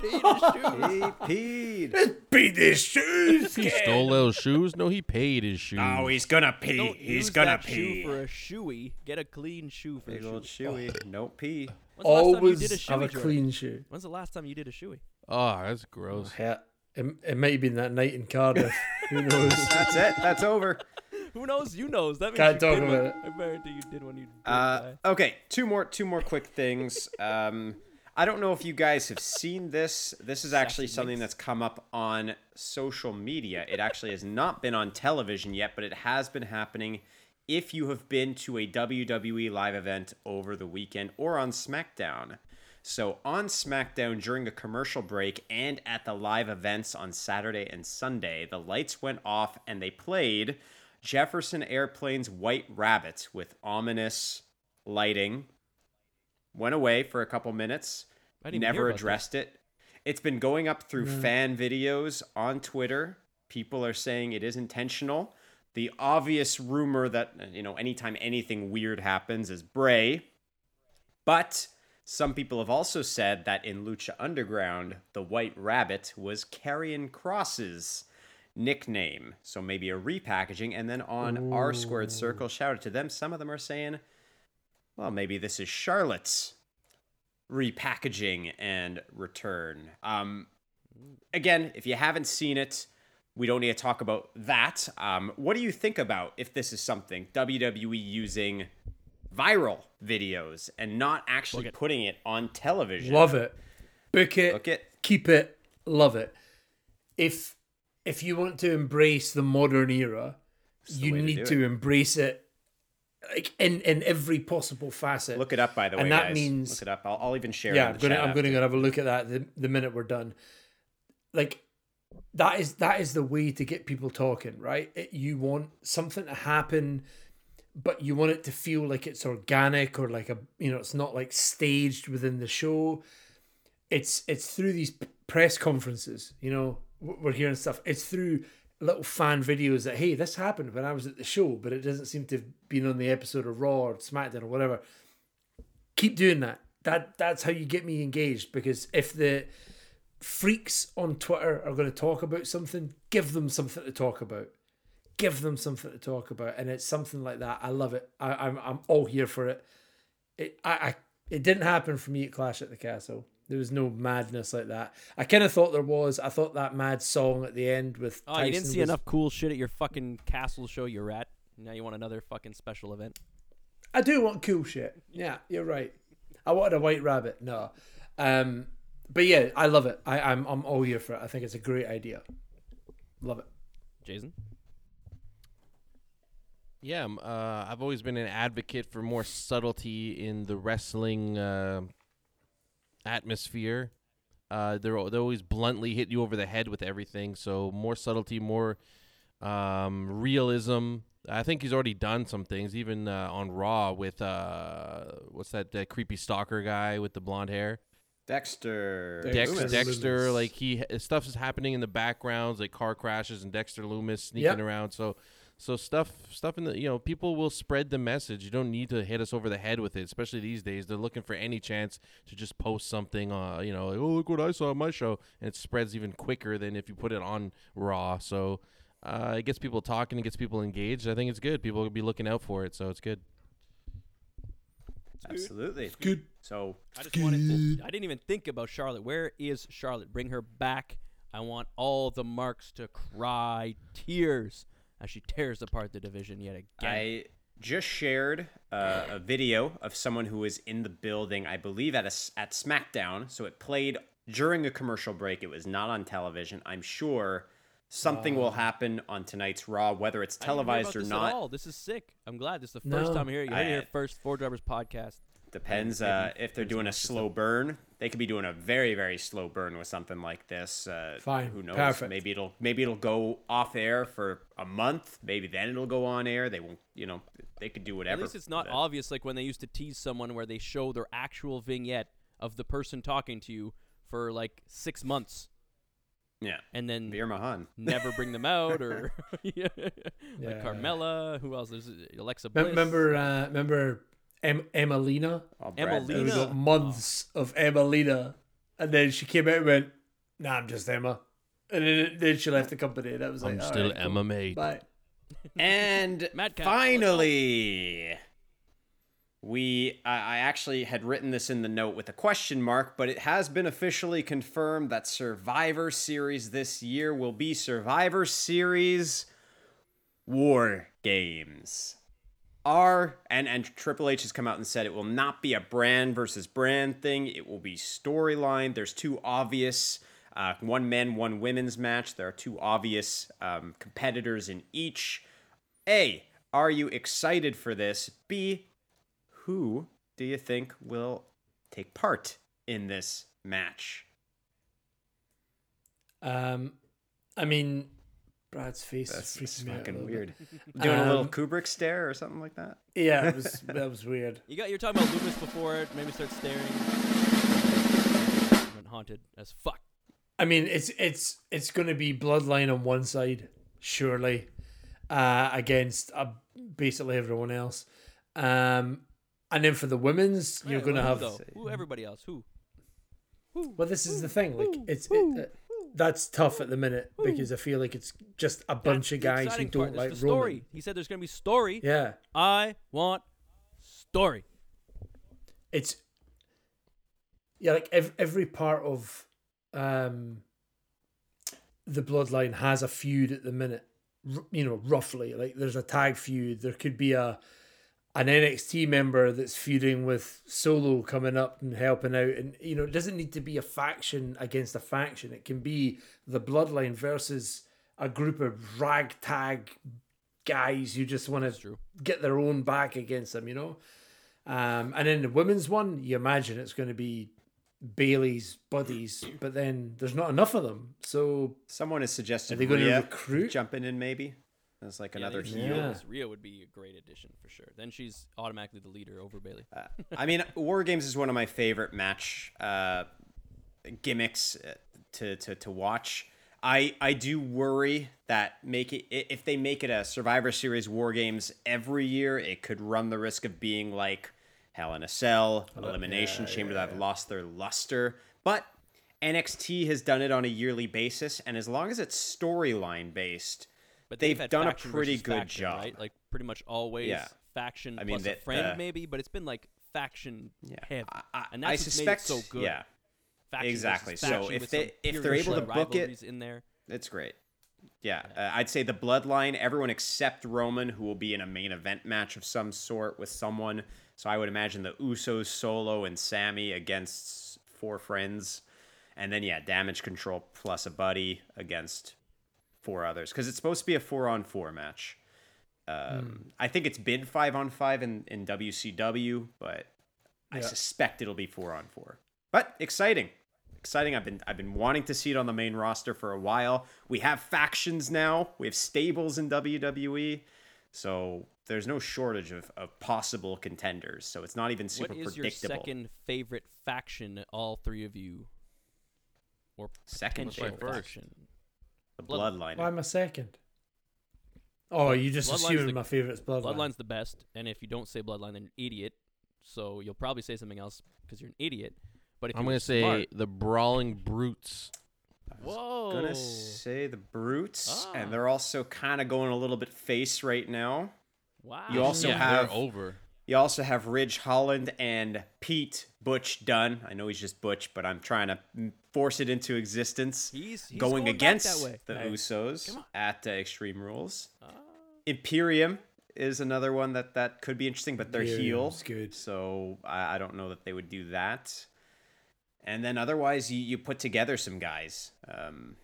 Peed his shoes. He peed. Paid his shoes. He stole those shoes. No, he paid his shoes. Oh, he's gonna pee. Don't he's use gonna that pee. shoe for a shoey. Get a clean shoe for Big a old shoe. shoey. No pee. When's the last time you Always did a have shoey, a Jordan? clean shoe. When's the last time you did a shoey? Oh, that's gross. Yeah, it, it might have been that night in Cardiff. Who knows? That's it. That's over. Who knows? You knows. That means Can't you talk did about one. it. I guarantee you did one. You did Uh, okay, two more two more quick things. Um, I don't know if you guys have seen this. This is actually Sassy something mix. that's come up on social media. It actually has not been on television yet, but it has been happening. If you have been to a WWE live event over the weekend or on SmackDown. So on SmackDown during a commercial break and at the live events on Saturday and Sunday, the lights went off and they played Jefferson Airplane's White Rabbit with ominous lighting. Went away for a couple minutes. I didn't even hear Never that. addressed it. It's been going up through mm. fan videos on Twitter. People are saying it is intentional. The obvious rumor that you know anytime anything weird happens is Bray. But some people have also said that in Lucha Underground, the White Rabbit was Karrion Kross's nickname. So maybe a repackaging. And then on R Squared Circle, shout out to them. Some of them are saying, well, maybe this is Charlotte's repackaging and return. Um, again, if you haven't seen it, we don't need to talk about that. Um, what do you think about if this is something WWE using viral videos and not actually putting it on television? Love it. Book it. Book it. Keep it. Love it. If if you want to embrace the modern era, you way to need to, embrace it like in in every possible facet. Look it up, by the way, And that guys. means- Look it up. I'll, I'll even share. yeah, it I'm gonna I'm gonna go have a look at that the, the minute we're done. Like that is that is the way to get people talking, right? It, you want something to happen, but you want it to feel like it's organic or like a you know it's not like staged within the show. It's it's through these press conferences, you know, we're hearing stuff. It's through little fan videos that hey, this happened when I was at the show, but it doesn't seem to have been on the episode of Raw or SmackDown or whatever. Keep doing that. That that's how you get me engaged because if the freaks on Twitter are going to talk about something, give them something to talk about. Give them something to talk about, and it's something like that. I love it. I, I'm I'm all here for it. It I, I it didn't happen for me at Clash at the Castle. There was no madness like that. I kind of thought there was. I thought that mad song at the end with Oh, you didn't see was- enough cool shit at your fucking castle show you're at. Now you want another fucking special event. I do want cool shit. Yeah, you're right. I wanted a white rabbit. No, um, but yeah, I love it. I, I'm I'm all here for it. I think it's a great idea. Love it. Jason? Yeah, um, uh, I've always been an advocate for more subtlety in the wrestling uh, atmosphere. Uh, they're al- they always bluntly hit you over the head with everything. So more subtlety, more um, realism. I think he's already done some things, even uh, on Raw with uh, what's that uh, creepy stalker guy with the blonde hair. Dexter. Dex- Dex, Lumis. Dexter, like he stuff is happening in the backgrounds, like car crashes and Dexter Lumis sneaking Yep. around. So, so stuff, stuff in the you know, people will spread the message. You don't need to hit us over the head with it, especially these days. They're looking for any chance to just post something, uh, you know, like, oh look what I saw on my show, and it spreads even quicker than if you put it on Raw. So, uh, it gets people talking, it gets people engaged. I think it's good. People will be looking out for it, so it's good. Absolutely. It's Good. So I So just wanted to, I didn't even think about Charlotte. Where is Charlotte? Bring her back. I want all the marks to cry tears as she tears apart the division yet again. I just shared uh, a video of someone who was in the building, I believe at a s at SmackDown. So it played during a commercial break. It was not on television. I'm sure something will happen on tonight's Raw, whether it's I didn't hear about televised or this At not. all. This is sick. I'm glad this is the first No. time I hear it. You heard it I- here first. Four Drivers podcast. Depends uh, if they're doing a slow burn. They could be doing a very very slow burn with something like this. Uh, Fine. Who knows? Perfect. Maybe it'll maybe it'll go off air for a month. Maybe then it'll go on air. They won't. You know, they could do whatever. At least it's not but- obvious like when they used to tease someone where they show their actual vignette of the person talking to you for like six months Yeah. and then Veer Mahaan. never bring them out or yeah. like Yeah. Carmella. Who else? There's Alexa Mem- Bliss. Remember, uh, remember em- Emmalina? Oh, Emily- Brad was Lena? got months of Emmalina, and then she came out and went, "Nah, I'm just Emma," and then, then she left the company, That was like, I'm "All still right, cool. Emma Maid. Bye." And Madcap, finally, we I, I actually had written this in the note with a question mark, but it has been officially confirmed that Survivor Series this year will be Survivor Series War Games. Are and and Triple H has come out and said it will not be a brand versus brand thing. It will be storyline. There's two obvious uh, one men, one women's match. There are two obvious um, competitors in each. A, are you excited for this? B, who do you think will take part in this match? Um, I mean, Brad's face That's is freaking me out a fucking weird. bit. Doing a little Um, Kubrick stare or something like that. Yeah, it was that was weird. You got you're talking about Lumis before it made me start staring. Went haunted as fuck. I mean, it's it's it's going to be bloodline on one side, surely, uh, against uh, basically everyone else. Um, and then for the women's, you're Right, going to have. though? who everybody else who who Well, this is the thing. Like, it's it, uh, that's tough at the minute because I feel like it's just a bunch of guys who don't. Like the story. Roman. He said there's gonna be story. Yeah, I want story. it's yeah, like ev- every part of um the bloodline has a feud at the minute. R- you know, roughly like there's a tag feud. There could be a an NXT member that's feuding with Solo coming up and helping out, and you know, it doesn't need to be a faction against a faction. It can be the bloodline versus a group of ragtag guys who just want to get their own back against them, you know. Um, and in the women's one, you imagine it's going to be Bayley's buddies, but then there's not enough of them. So Someone has suggested Are they gonna recruit? jumping in maybe as like Yeah, another think heel. Rhea, Yeah. is- Rhea would be a great addition for sure. Then she's automatically the leader over Bayley. Uh, I mean, War Games is one of my favorite match uh, gimmicks uh, to, to to watch. I I do worry that make it if they make it a Survivor Series War Games every year, it could run the risk of being like Hell in a Cell, Elimination Chamber that have lost their luster. But NXT has done it on a yearly basis, and as long as it's storyline based, But they've had done a pretty good faction, job. right? Like pretty much always Yeah. faction I mean, plus a friend the- maybe, but it's been like faction yeah, heavy, I, I, and that's what's suspect so good. Yeah, Faction Exactly. So if they if they're able to book it- in there, It's great. Yeah, uh, I'd say the Bloodline, everyone except Roman, who will be in a main event match of some sort with someone. So I would imagine the Usos, Solo, and Sami against four friends. And then, yeah, damage control plus a buddy against four others. Because it's supposed to be a four on four match. Um, I think it's been five on five in, in WCW, but I suspect it'll be four on four. But exciting exciting. I've been I've been wanting to see it on the main roster for a while. We have factions now. We have stables in WWE. So there's no shortage of, of possible contenders. So it's not even super what is your predictable. second favorite faction? All three of you, or Second favorite? faction? The Blood- bloodline. Why am I second? Oh, you just Bloodline's assuming the- my favorite's Bloodline. Bloodline's the best, and if you don't say Bloodline, then you're an idiot. So you'll probably say something else because you're an idiot. But if I'm you were gonna say smart- the brawling brutes. whoa, gonna say the brutes, Ah. and they're also kind of going a little bit face right now. wow. You also yeah, have- they're over. You also have Ridge Holland and Pete Butch Dunne. I know he's just Butch, but I'm trying to force it into existence. He's, he's going, back against that way. the Nice. Usos at uh, Extreme Rules. Ah. Imperium is another one that that could be interesting, but they're heel, Imperium's good. so I, I don't know that they would do that. And then otherwise, you, you put together some guys um,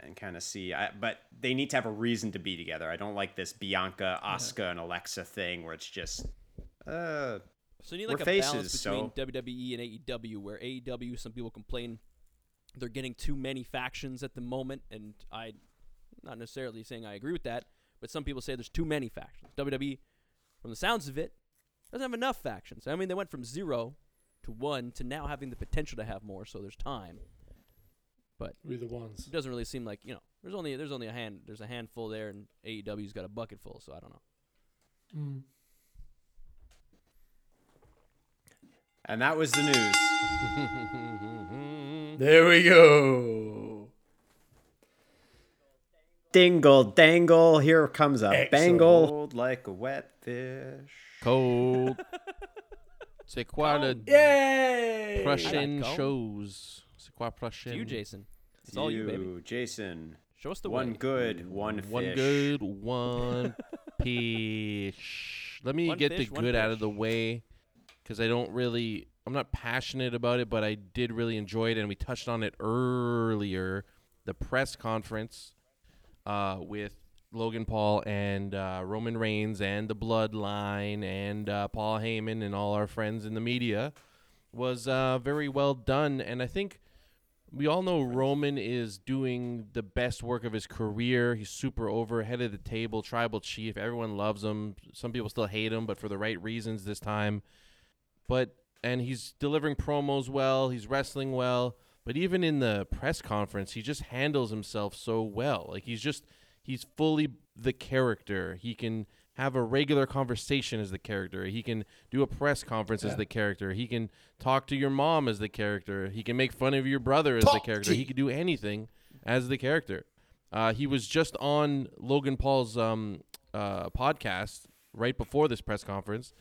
and kind of see. I, but they need to have a reason to be together. I don't like this Bianca, Asuka, and Alexa thing where it's just. Uh, So you need like a faces, balance between so- WWE and AEW, where AEW, some people complain they're getting too many factions at the moment, and I, not necessarily saying I agree with that, but some people say there's too many factions. WWE, from the sounds of it, doesn't have enough factions. I mean, they went from zero to one to now having the potential to have more, so there's time. But we're the ones. It doesn't really seem like you know. There's only there's only a hand there's a handful there, and AEW's got a bucket full, so I don't know. Mm. And that was the news. There we go. Dingle dangle, here comes a Excellent. bangle like a wet fish. Cold. C'est quoi le Yay! prochain Cold. chose? C'est quoi prochain? To you, Jason. It's all you, baby. Jason. Show us the one way. good, one fish. One good, one fish. Let me One get fish, the good out of the way because I don't really, I'm not passionate about it, but I did really enjoy it, and we touched on it earlier. The press conference uh, with Logan Paul and uh, Roman Reigns and the Bloodline and uh, Paul Heyman and all our friends in the media was uh, very well done, and I think we all know Roman is doing the best work of his career. He's super over, head of the table, tribal chief. Everyone loves him. Some people still hate him, but for the right reasons this time. But and he's delivering promos well. He's wrestling well. But even in the press conference, he just handles himself so well. Like he's just he's fully the character. He can have a regular conversation as the character. He can do a press conference as the character. He can talk to your mom as the character. He can make fun of your brother as the character. He can do anything as the character. Uh, he was just on Logan Paul's um, uh, podcast right before this press conference,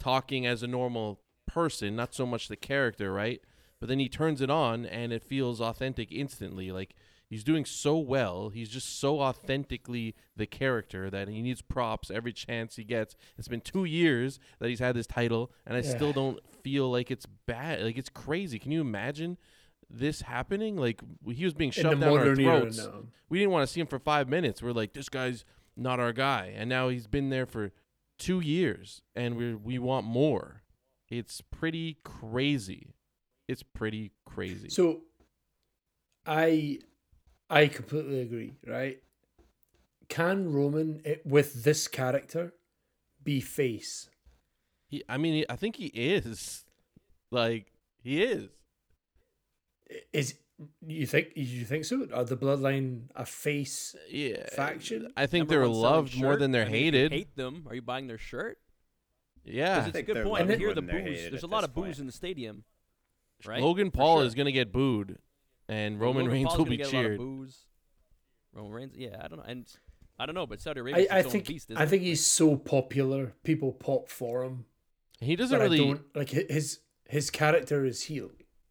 talking as a normal person, not so much the character, right? But then he turns it on and it feels authentic instantly. Like he's doing so well. He's just so authentically the character that he needs props every chance he gets. It's been two years that he's had this title, and I Yeah. still don't feel like it's bad. Like it's crazy. Can you imagine this happening? Like he was being In shoved down our modern era throats. We didn't want to see him for five minutes. We're like, this guy's not our guy, and now he's been there for two years, and we we want more. It's pretty crazy. It's pretty crazy. So, I, I completely agree. Right? Can Roman eh, with this character be face? He, I mean, I think he is. Like he is. Is You think you think so? Are the Bloodline a face? Yeah, Faction? I think Number they're loved more than they're I mean, if you hated. hate them? Are you buying their shirt? yeah, it's a good point. I hear the than booze. There's a lot of booze point. in the stadium. Right? Logan Paul sure. is gonna get booed, and Roman Logan Reigns Paul's will be get a lot of cheered. booze. Roman Reigns, yeah, I don't know, and I don't know, but Saudi Arabia. I, I think beast, I isn't think it? he's so popular, people pop for him. He doesn't But I really. don't like his his character is heel.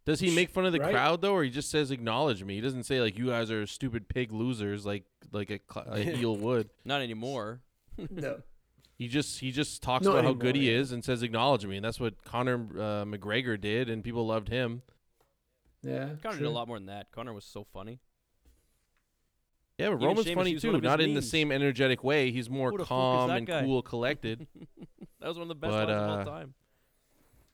Does he make fun of the Right? crowd though, or he just says acknowledge me? He doesn't say like you guys are stupid pig losers like like a, a heel would. not anymore. No, He just he just talks Not about how good he yeah. is and says acknowledge me. And that's what Conor uh, McGregor did, and people loved him. yeah, Conor did a lot more than that. Conor was so funny. Yeah, but Even Roman's Sheamus funny too, of his not in the same energetic way. He's more Who the fuck is calm and guy? cool, collected. That was one of the best But, lines of uh, all time.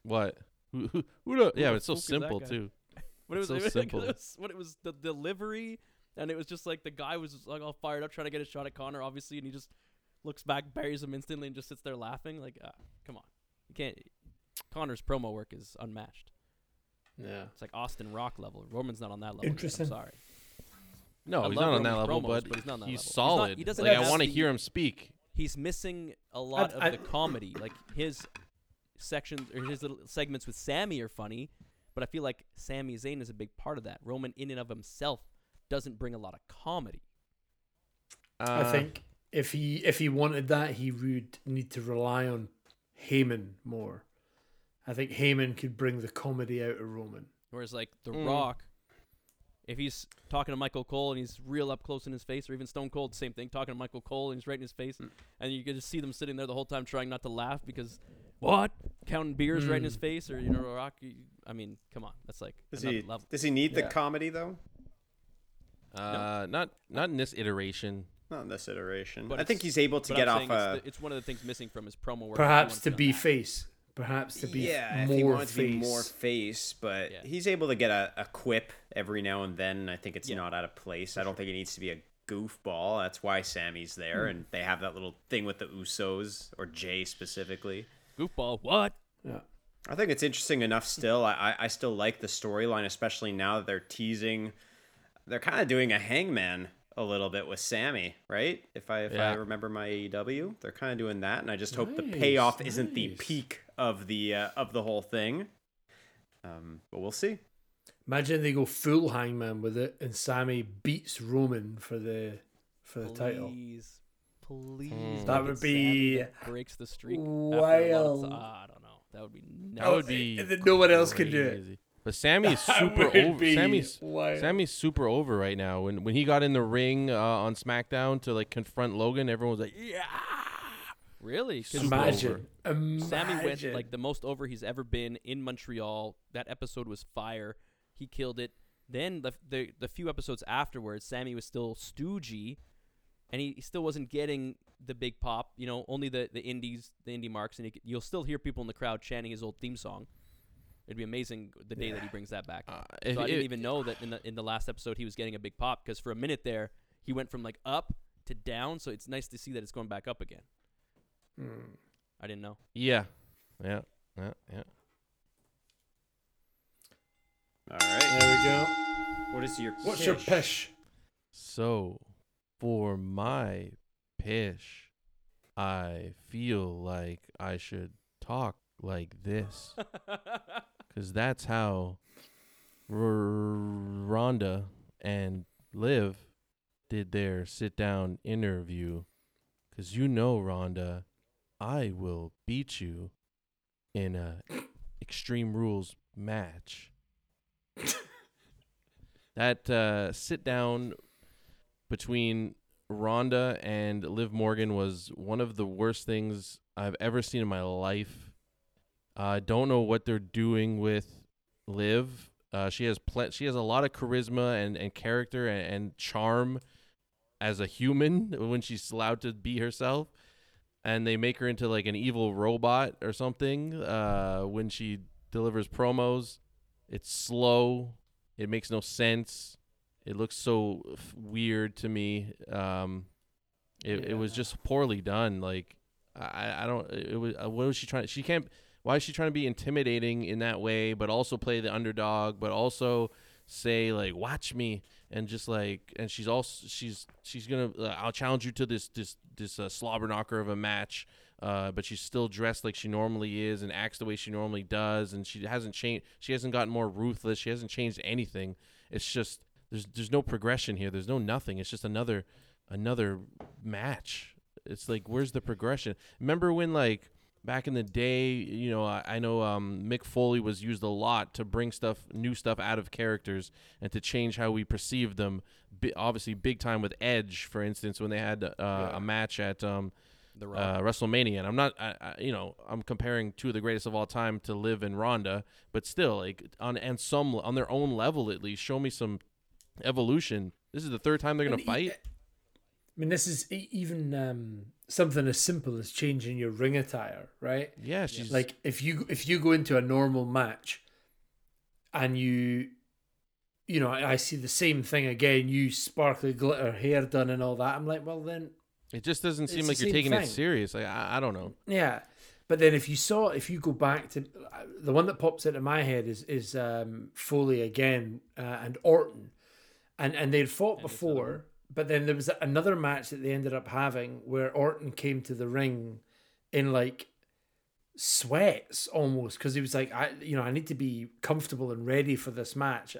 what? Who, who, who the, yeah, it's so fuck simple too. But it was, so it was simple. It was, what it was the delivery, and it was just like the guy was like all fired up trying to get a shot at Conor, obviously, and he just looks back, buries him instantly, and just sits there laughing. Like, ah, come on, you can't. Conor's promo work is unmatched. Yeah, It's like Austin Rock level. Roman's not on that level. yet, Interesting. I'm sorry. No, I he's not on that level, promos, but, but he's not on that he's level. He's not- solid. he doesn't like I want to hear him speak. He's missing a lot I- of the comedy. Like his sections or his little segments with Sami are funny, but I feel like Sami Zayn is a big part of that. Roman, in and of himself, doesn't bring a lot of comedy. I Uh, think if he if he wanted that, he would need to rely on Heyman more. I think Heyman could bring the comedy out of Roman. Whereas like The Mm. Rock, if he's talking to Michael Cole and he's real up close in his face, or even Stone Cold, same thing, talking to Michael Cole and he's right in his face, Mm. and you can just see them sitting there the whole time trying not to laugh because what counting beers right in Mm. his face, or you know Rock. you- I mean, come on, that's like Does he level. does he need the comedy though? uh, not not in this iteration. Not in this iteration. But I think he's able to get I'm off a. it's, the, it's one of the things missing from his promo work. Perhaps to be wants face. Perhaps to be yeah, more if he wants face. to be more face, but Yeah. he's able to get a, a quip every now and then. I think it's Yeah. not out of place. I don't think it needs to be a goofball. That's why Sami's there, Hmm. and they have that little thing with the Usos or Jay specifically. Goofball. What? yeah. I think it's interesting enough still. I, I, I still like the storyline, especially now that they're teasing. They're kind of doing a hangman a little bit with Sami, right? If I if I remember my AEW, they're kind of doing that, and I just hope the Nice, payoff isn't the peak of the uh, of the whole thing. Um, but we'll see. Imagine they go full hangman with it and Sami beats Roman for the for the title. Please, please. Mm. That would be that breaks the streak. after a lot of wild. ah, I don't know. That would be. That would be. and then no one else can do it. But Sami's super over. Sami's wild. Sami's super over right now. When when he got in the ring uh, on SmackDown to like confront Logan, everyone was like, "Yeah." Really? Imagine. Imagine. Sami went like the most over he's ever been in Montreal. That episode was fire. He killed it. Then the the, the few episodes afterwards, Sami was still stoogey, and he, he still wasn't getting the big pop. You know, only the the indies, the indie marks, and he, you'll still hear people in the crowd chanting his old theme song. It'd be amazing the day that he brings that back. Uh, so if- I didn't if- even know that in the in the last episode he was getting a big pop because for a minute there he went from like up to down. So it's nice to see that it's going back up again. Hmm. I didn't know. Yeah, yeah, yeah, yeah. All right. There we go. What is your What's your pish? pish? So, for my pish, I feel like I should talk like this. Because that's how R- Ronda and Liv did their sit down interview. Because you know, Ronda, I will beat you in a Extreme Rules match. that uh, sit down between Ronda and Liv Morgan was one of the worst things I've ever seen in my life. I don't know what they're doing with Liv. Uh, she has pl- she has a lot of charisma and, and character and, and charm as a human when she's allowed to be herself. And they make her into like an evil robot or something uh, when she delivers promos. It's slow. It makes no sense. It looks so f- weird to me. Um, it, it was just poorly done. Like I, I don't. It was. Uh, what was she trying? She can't. Why is she trying to be intimidating in that way, but also play the underdog, but also say like watch me and just like and she's also she's she's gonna uh, I'll challenge you to this this this uh, slobber knocker of a match. Uh, but she's still dressed like she normally is and acts the way she normally does, and she hasn't changed. She hasn't gotten more ruthless. She hasn't changed anything. It's just there's there's no progression here. There's no nothing. It's just another another match. It's like where's the progression? Remember when like back in the day, you know, I, I know um, Mick Foley was used a lot to bring stuff, new stuff out of characters and to change how we perceive them. Bi- obviously, big time with Edge, for instance, when they had uh, a match at um, The uh, WrestleMania. And I'm not, I, I, you know, I'm comparing two of the greatest of all time to Liv and Ronda, but still, like on and some on their own level at least, show me some evolution. This is the third time they're gonna e- fight. I mean, this is even um, something as simple as changing your ring attire, right? Yeah, she's like if you if you go into a normal match and you you know I I see the same thing again you sparkly glitter hair done and all that i'm like well then It just doesn't seem like you're taking it thing. serious. Like I, I don't know. yeah but then if you saw if you go back to the one that pops into my head is is um foley again uh, and orton and and they'd fought before but then there was another match that they ended up having where orton came to the ring in like sweats almost because he was like i you know i need to be comfortable and ready for this match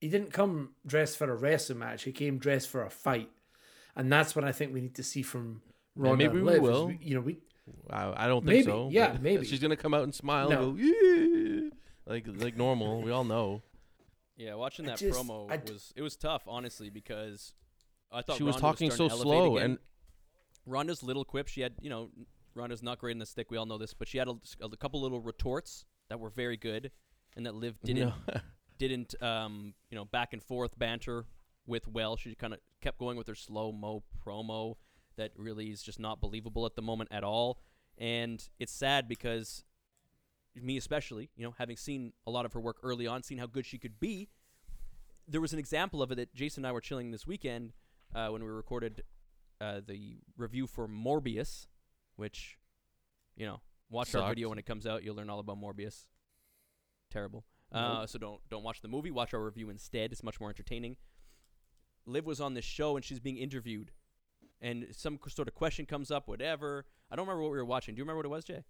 he didn't come dressed for a wrestling match he came dressed for a fight and that's what i think we need to see from Yeah, Ronda maybe and we will. you know we I, I don't think Maybe, so. yeah, maybe. she's gonna come out and smile No. and go yeah, like like normal. We all know. Yeah, watching that just- promo I d- was it was tough, honestly, because I thought She was Ronda talking so starting to elevate slow again. and Ronda's little quip. She had, you know, Ronda's not great in the stick. We all know this, but she had a, a couple little retorts that were very good, and that Liv didn't No. didn't um you know back and forth banter with well. She kind of kept going with her slow mo promo that really is just not believable at the moment at all. And it's sad because me especially, you know, having seen a lot of her work early on, seen how good she could be, there was an example of it that Jason and I were chilling this weekend uh, when we recorded uh, the review for Morbius, which, you know, watch our video when it comes out. You'll learn all about Morbius. Terrible. Uh, so don't don't watch the movie. Watch our review instead. It's much more entertaining. Liv was on this show and she's being interviewed, and some sort of question comes up. Whatever. I don't remember what we were watching. Do you remember what it was, Jay?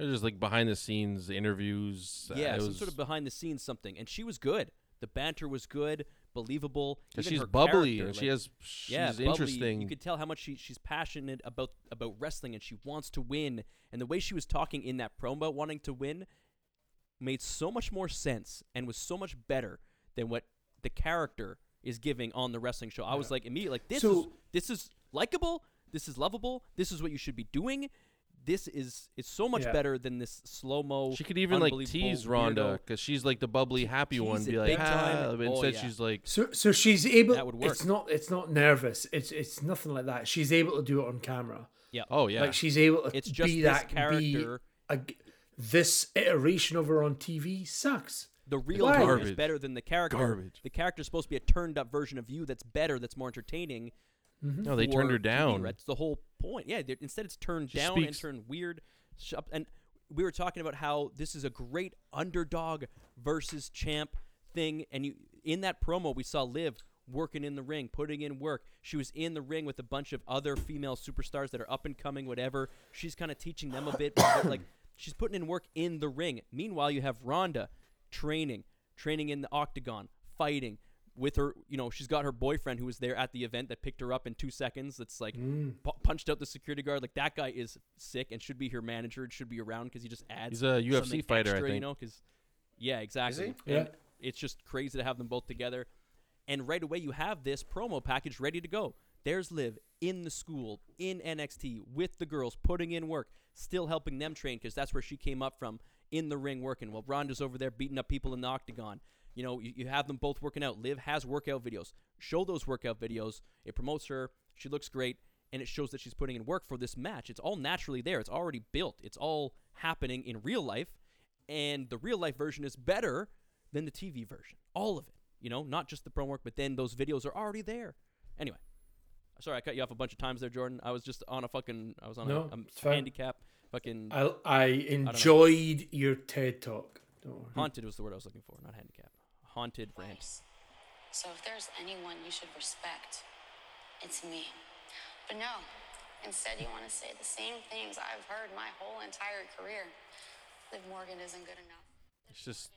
It was just like behind the scenes interviews. uh, Yeah, it some was, sort of behind the scenes something, and she was good. The banter was good, believable. because she's bubbly character, and she has she's yeah, bubbly. interesting. You could tell how much she, she's passionate about about wrestling and she wants to win. And the way she was talking in that promo about wanting to win made so much more sense and was so much better than what the character is giving on the wrestling show. I was like immediately like this is this is likable. This is lovable. This is what you should be doing. This is is so much Yeah. better than this slow mo. she could even like tease Ronda because she's like the bubbly, happy one. Be like, big ah, time. but Oh, yeah. she's like, so so she's able That would work. it's not it's not nervous it's it's nothing like that she's able to do it on camera Yeah. oh yeah, like she's able to It's just be this that character. be a, this iteration of her on tv sucks The real Why? you is better than the character. Garbage. The character's supposed to be a turned up version of you that's better, that's more entertaining. no, they turned her down. That's the whole point. Yeah, instead it's turned She down and turned weird. And we were talking about how this is a great underdog versus champ thing. And you in that promo, we saw Liv working in the ring, putting in work. She was in the ring with a bunch of other female superstars that are up and coming, whatever. She's kind of teaching them a bit, but, like she's putting in work in the ring. Meanwhile, you have Ronda training, training in the octagon, fighting with her. You know, she's got her boyfriend who was there at the event that picked her up in two seconds. That's like mm. pu- punched out the security guard. Like that guy is sick and should be her manager. and Should be around because he just adds. He's a UFC something fighter, I extra, You know, because yeah, exactly. Yeah. it's just crazy to have them both together. And right away, you have this promo package ready to go. There's Liv in the school, in NXT, with the girls, putting in work, still helping them train because that's where she came up from, in the ring working. While Ronda's over there beating up people in the octagon. You know, you, you have them both working out. Liv has workout videos. Show those workout videos. It promotes her. She looks great. And it shows that she's putting in work for this match. It's all naturally there. It's already built. It's all happening in real life. And the real life version is better than the TV version. All of it. You know, not just the promo work, but then those videos are already there. Anyway, sorry I cut you off a bunch of times there, Jordan. I was just on a fucking, I was on No, a, a handicap. Fucking I I enjoyed your TED talk. Haunted was the word I was looking for, not handicap. Haunted ramp. Nice. So if there's anyone you should respect, it's me. But no, instead you want to say the same things I've heard my whole entire career. Liv Morgan isn't good enough. It's just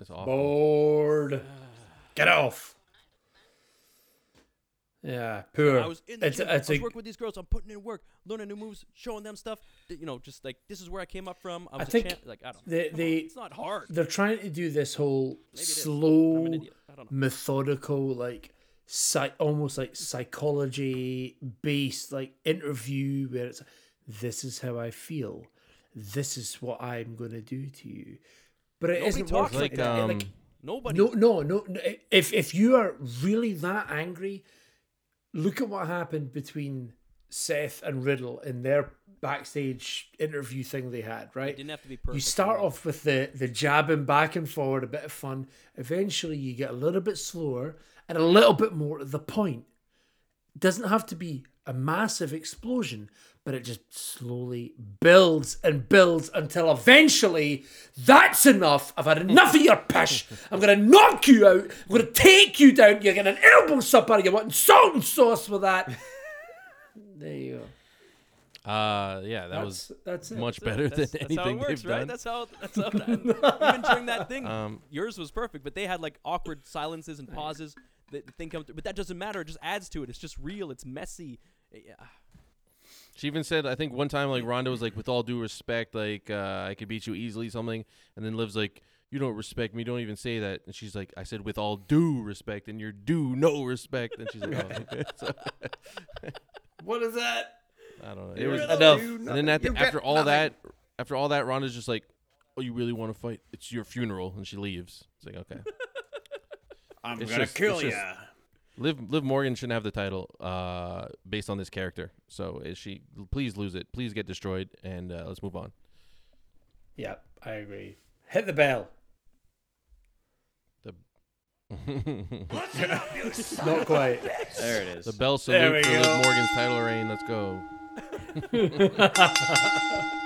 it's awful. Bored. Get off. Yeah, poor. I was in the it's gym. it's I was a, working with these girls. I'm putting in work, learning new moves, showing them stuff. th- You know, just like this is where I came up from. I was a think champ. Like I don't. they- come on, they- it's not hard. they're trying to do this whole Maybe it is. slow, I'm an idiot. I don't know. methodical, like psy- almost like psychology based like interview where it's this is how I feel, this is what I'm going to do to you, but it Nobody not talks working. like like that. um, like Nobody. no, no, no, no. If if you are really that angry, look at what happened between Seth and Riddle in their backstage interview thing they had. Right? didn't have to be You start off with the the jabbing back and forward, a bit of fun. Eventually, you get a little bit slower and a little bit more to the point. Doesn't have to be a massive explosion, but it just slowly builds and builds until eventually that's enough. I've had enough of your pish. I'm gonna knock you out. I'm gonna take you down. You're getting an elbow supper. You're wanting salt and sauce for that. There you go. Uh, yeah, that That's, was that's it. much That's it. better That's, than that's how it anything works, they've right? done. That's how. That's how. That, even during that thing, Um, yours was perfect, but they had like awkward silences and pauses. The, the thing comes, but that doesn't matter. It just adds to it. It's just real. It's messy. Yeah. She even said, I think one time, like Ronda was like, "With all due respect, like uh, I could beat you easily," something, and then Liv's like, "You don't respect me. Don't even say that." And she's like, "I said with all due respect, and you're due no respect." And she's like, "Oh, okay." So, What is that? I don't know. It was, Enough. and then at the, after all that, after all that, Ronda's just like, "Oh, you really want to fight? It's your funeral," and she leaves. It's like, okay. I'm It's gonna just- kill you. Just- Liv Liv Morgan shouldn't have the title uh, based on this character. So is she? Please lose it. Please get destroyed, and uh, let's move on. Yep, I agree. Hit the bell. The up, Not quite. There it is. the bell There salute for go. Liv Morgan's title reign. Let's go.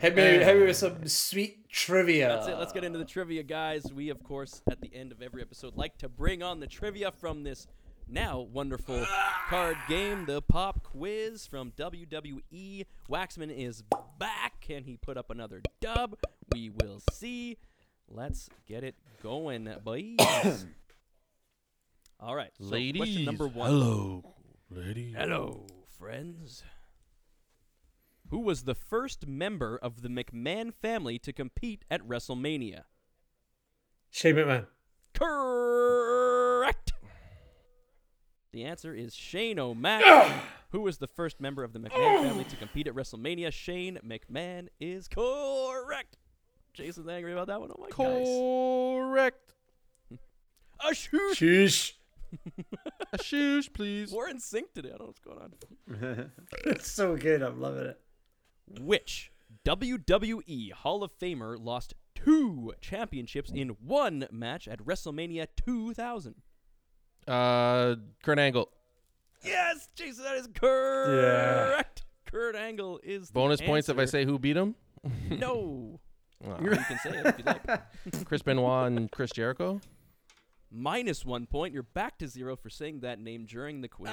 Hit me, hit me with uh, some sweet trivia. That's it. Let's get into the trivia, guys. We, of course, at the end of every episode, like to bring on the trivia from this now wonderful card game, the pop quiz from WWE. Waxman is back. Can he put up another dub? We will see. Let's get it going, boys. All right, so Ladies, question number one. hello, ladies. Hello, friends. Who was the first member of the McMahon family to compete at WrestleMania? Shane McMahon. Correct. The answer is Shane O'Mac. Who was the first member of the McMahon family to compete at WrestleMania? Shane McMahon is correct. Jason's angry about that one. Oh my gosh. Correct. A shoot. Shush. A shoosh, please. We're in sync today. I don't know what's going on. It's so good. I'm loving it. Which WWE Hall of Famer lost two championships in one match at WrestleMania 2000? Uh, Kurt Angle. Yes, Jason, that is correct. Kurt Angle is the Bonus points if I say who beat him. no. Aw. you can say it if you like. Chris Benoit and Chris Jericho. Minus one point. You're back to zero for saying that name during the quiz.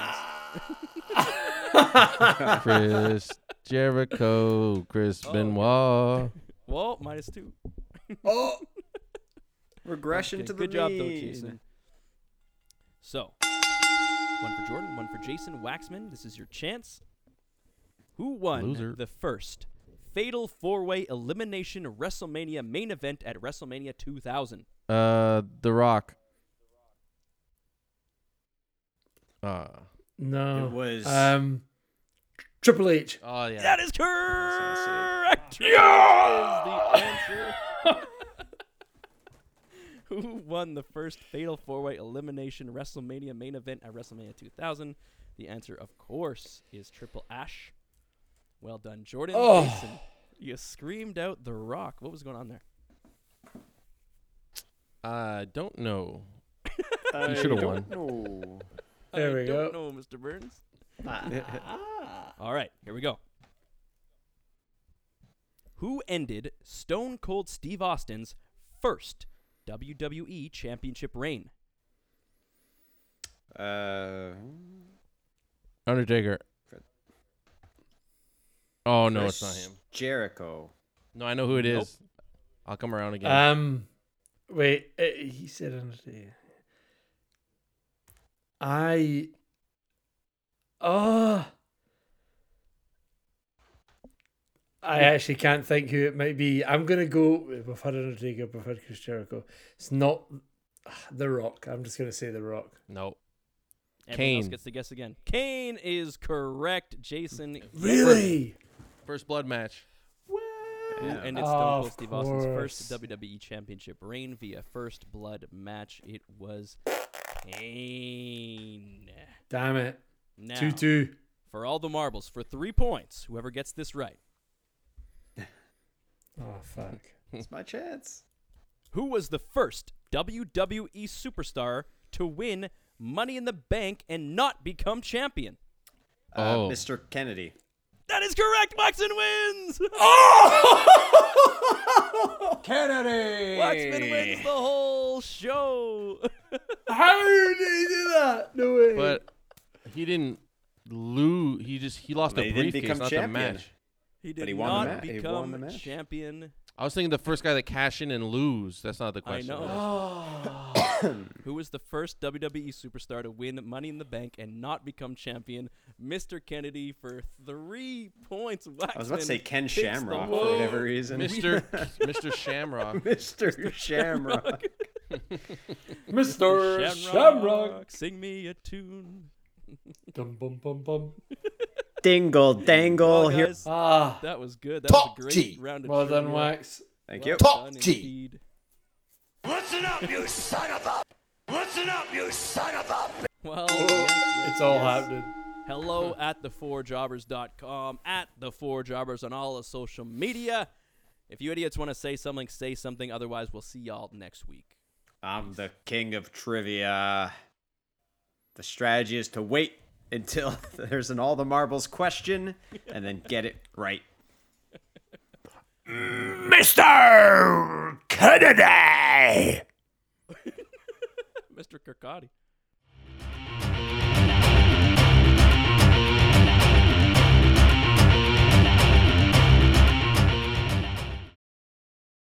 Chris Jericho. Chris Oh, Benoit. well, minus two. Oh, regression Okay, to the Good job, though. Jason. So, one for Jordan, one for Jason Waxman. This is your chance. Who won Loser. the first Fatal Four Way Elimination WrestleMania main event at WrestleMania 2000? Uh, The Rock. Uh, No. It was- um Triple H. oh yeah. That is correct. Yeah! Is the answer. Who won the first Fatal Four Way Elimination WrestleMania main event at WrestleMania 2000? The answer, of course, is Triple Ash. Well done, Jordan. Oh. Jason. You screamed out The Rock. What was going on there? I don't know. I should've won. know. There I we don't go. know, Mr. Burns. Ah. Ah. All right, here we go. Who ended Stone Cold Steve Austin's first WWE Championship reign? Uh, Undertaker. Oh no, it's not him. Jericho. No, I know who it is. Nope. I'll come around again. Um, wait, uh, he said Undertaker. I. Oh. I actually can't think who it might be. I'm gonna go. We've had Undertaker. We've had Chris Jericho. It's not The Rock. I'm just gonna say The Rock. no. Everyone else Kane. gets to guess again. Kane is correct. Jason. Really? First blood match. Who Yeah. ended Stone Cold Of Steve Austin's first. WWE Championship reign via first blood match. It was Kane. Damn it. Now, Two two. for all the marbles, for three points, whoever gets this right. Oh fuck. It's my chance. Who was the first WWE superstar to win Money in the Bank and not become champion? Uh, Oh. Mr. Kennedy. That is correct. Waxman wins. Oh, Kennedy. Waxman wins the whole show. How did he do that? No way. But he didn't lose. He just he lost But a briefcase, become not champion. the match. He did he won the not ma- he won become the match. champion. I was thinking the first guy that cash in and lose. That's not the I question. know. Who was the first WWE superstar to win Money in the Bank and not become champion? Mr. Kennedy for three points. Waxman I was about to say Ken Shamrock for whatever reason. Mr. Mr. Shamrock. Mr. Shamrock. Mr. Shamrock, Shamrock. sing me a tune. Dum bum bum bum. Dingle dangle. Well, Here. guys, Ah. that was good. That Top was a great G. round of Well done. Wax. Thank Well you. Top done G. indeed. Listen up, you son of a. Listen up, you son of a. Well, yes, it's all yes. happening. Hello at the4jobbers.com, at the four jobbers on all the social media. If you idiots want to say something, say something. Otherwise, we'll see y'all next week. I'm the king of trivia. The strategy is to wait until there's an all the marbles question and then get it right. Mr. Kennedy! Mr. Kirkcaldy.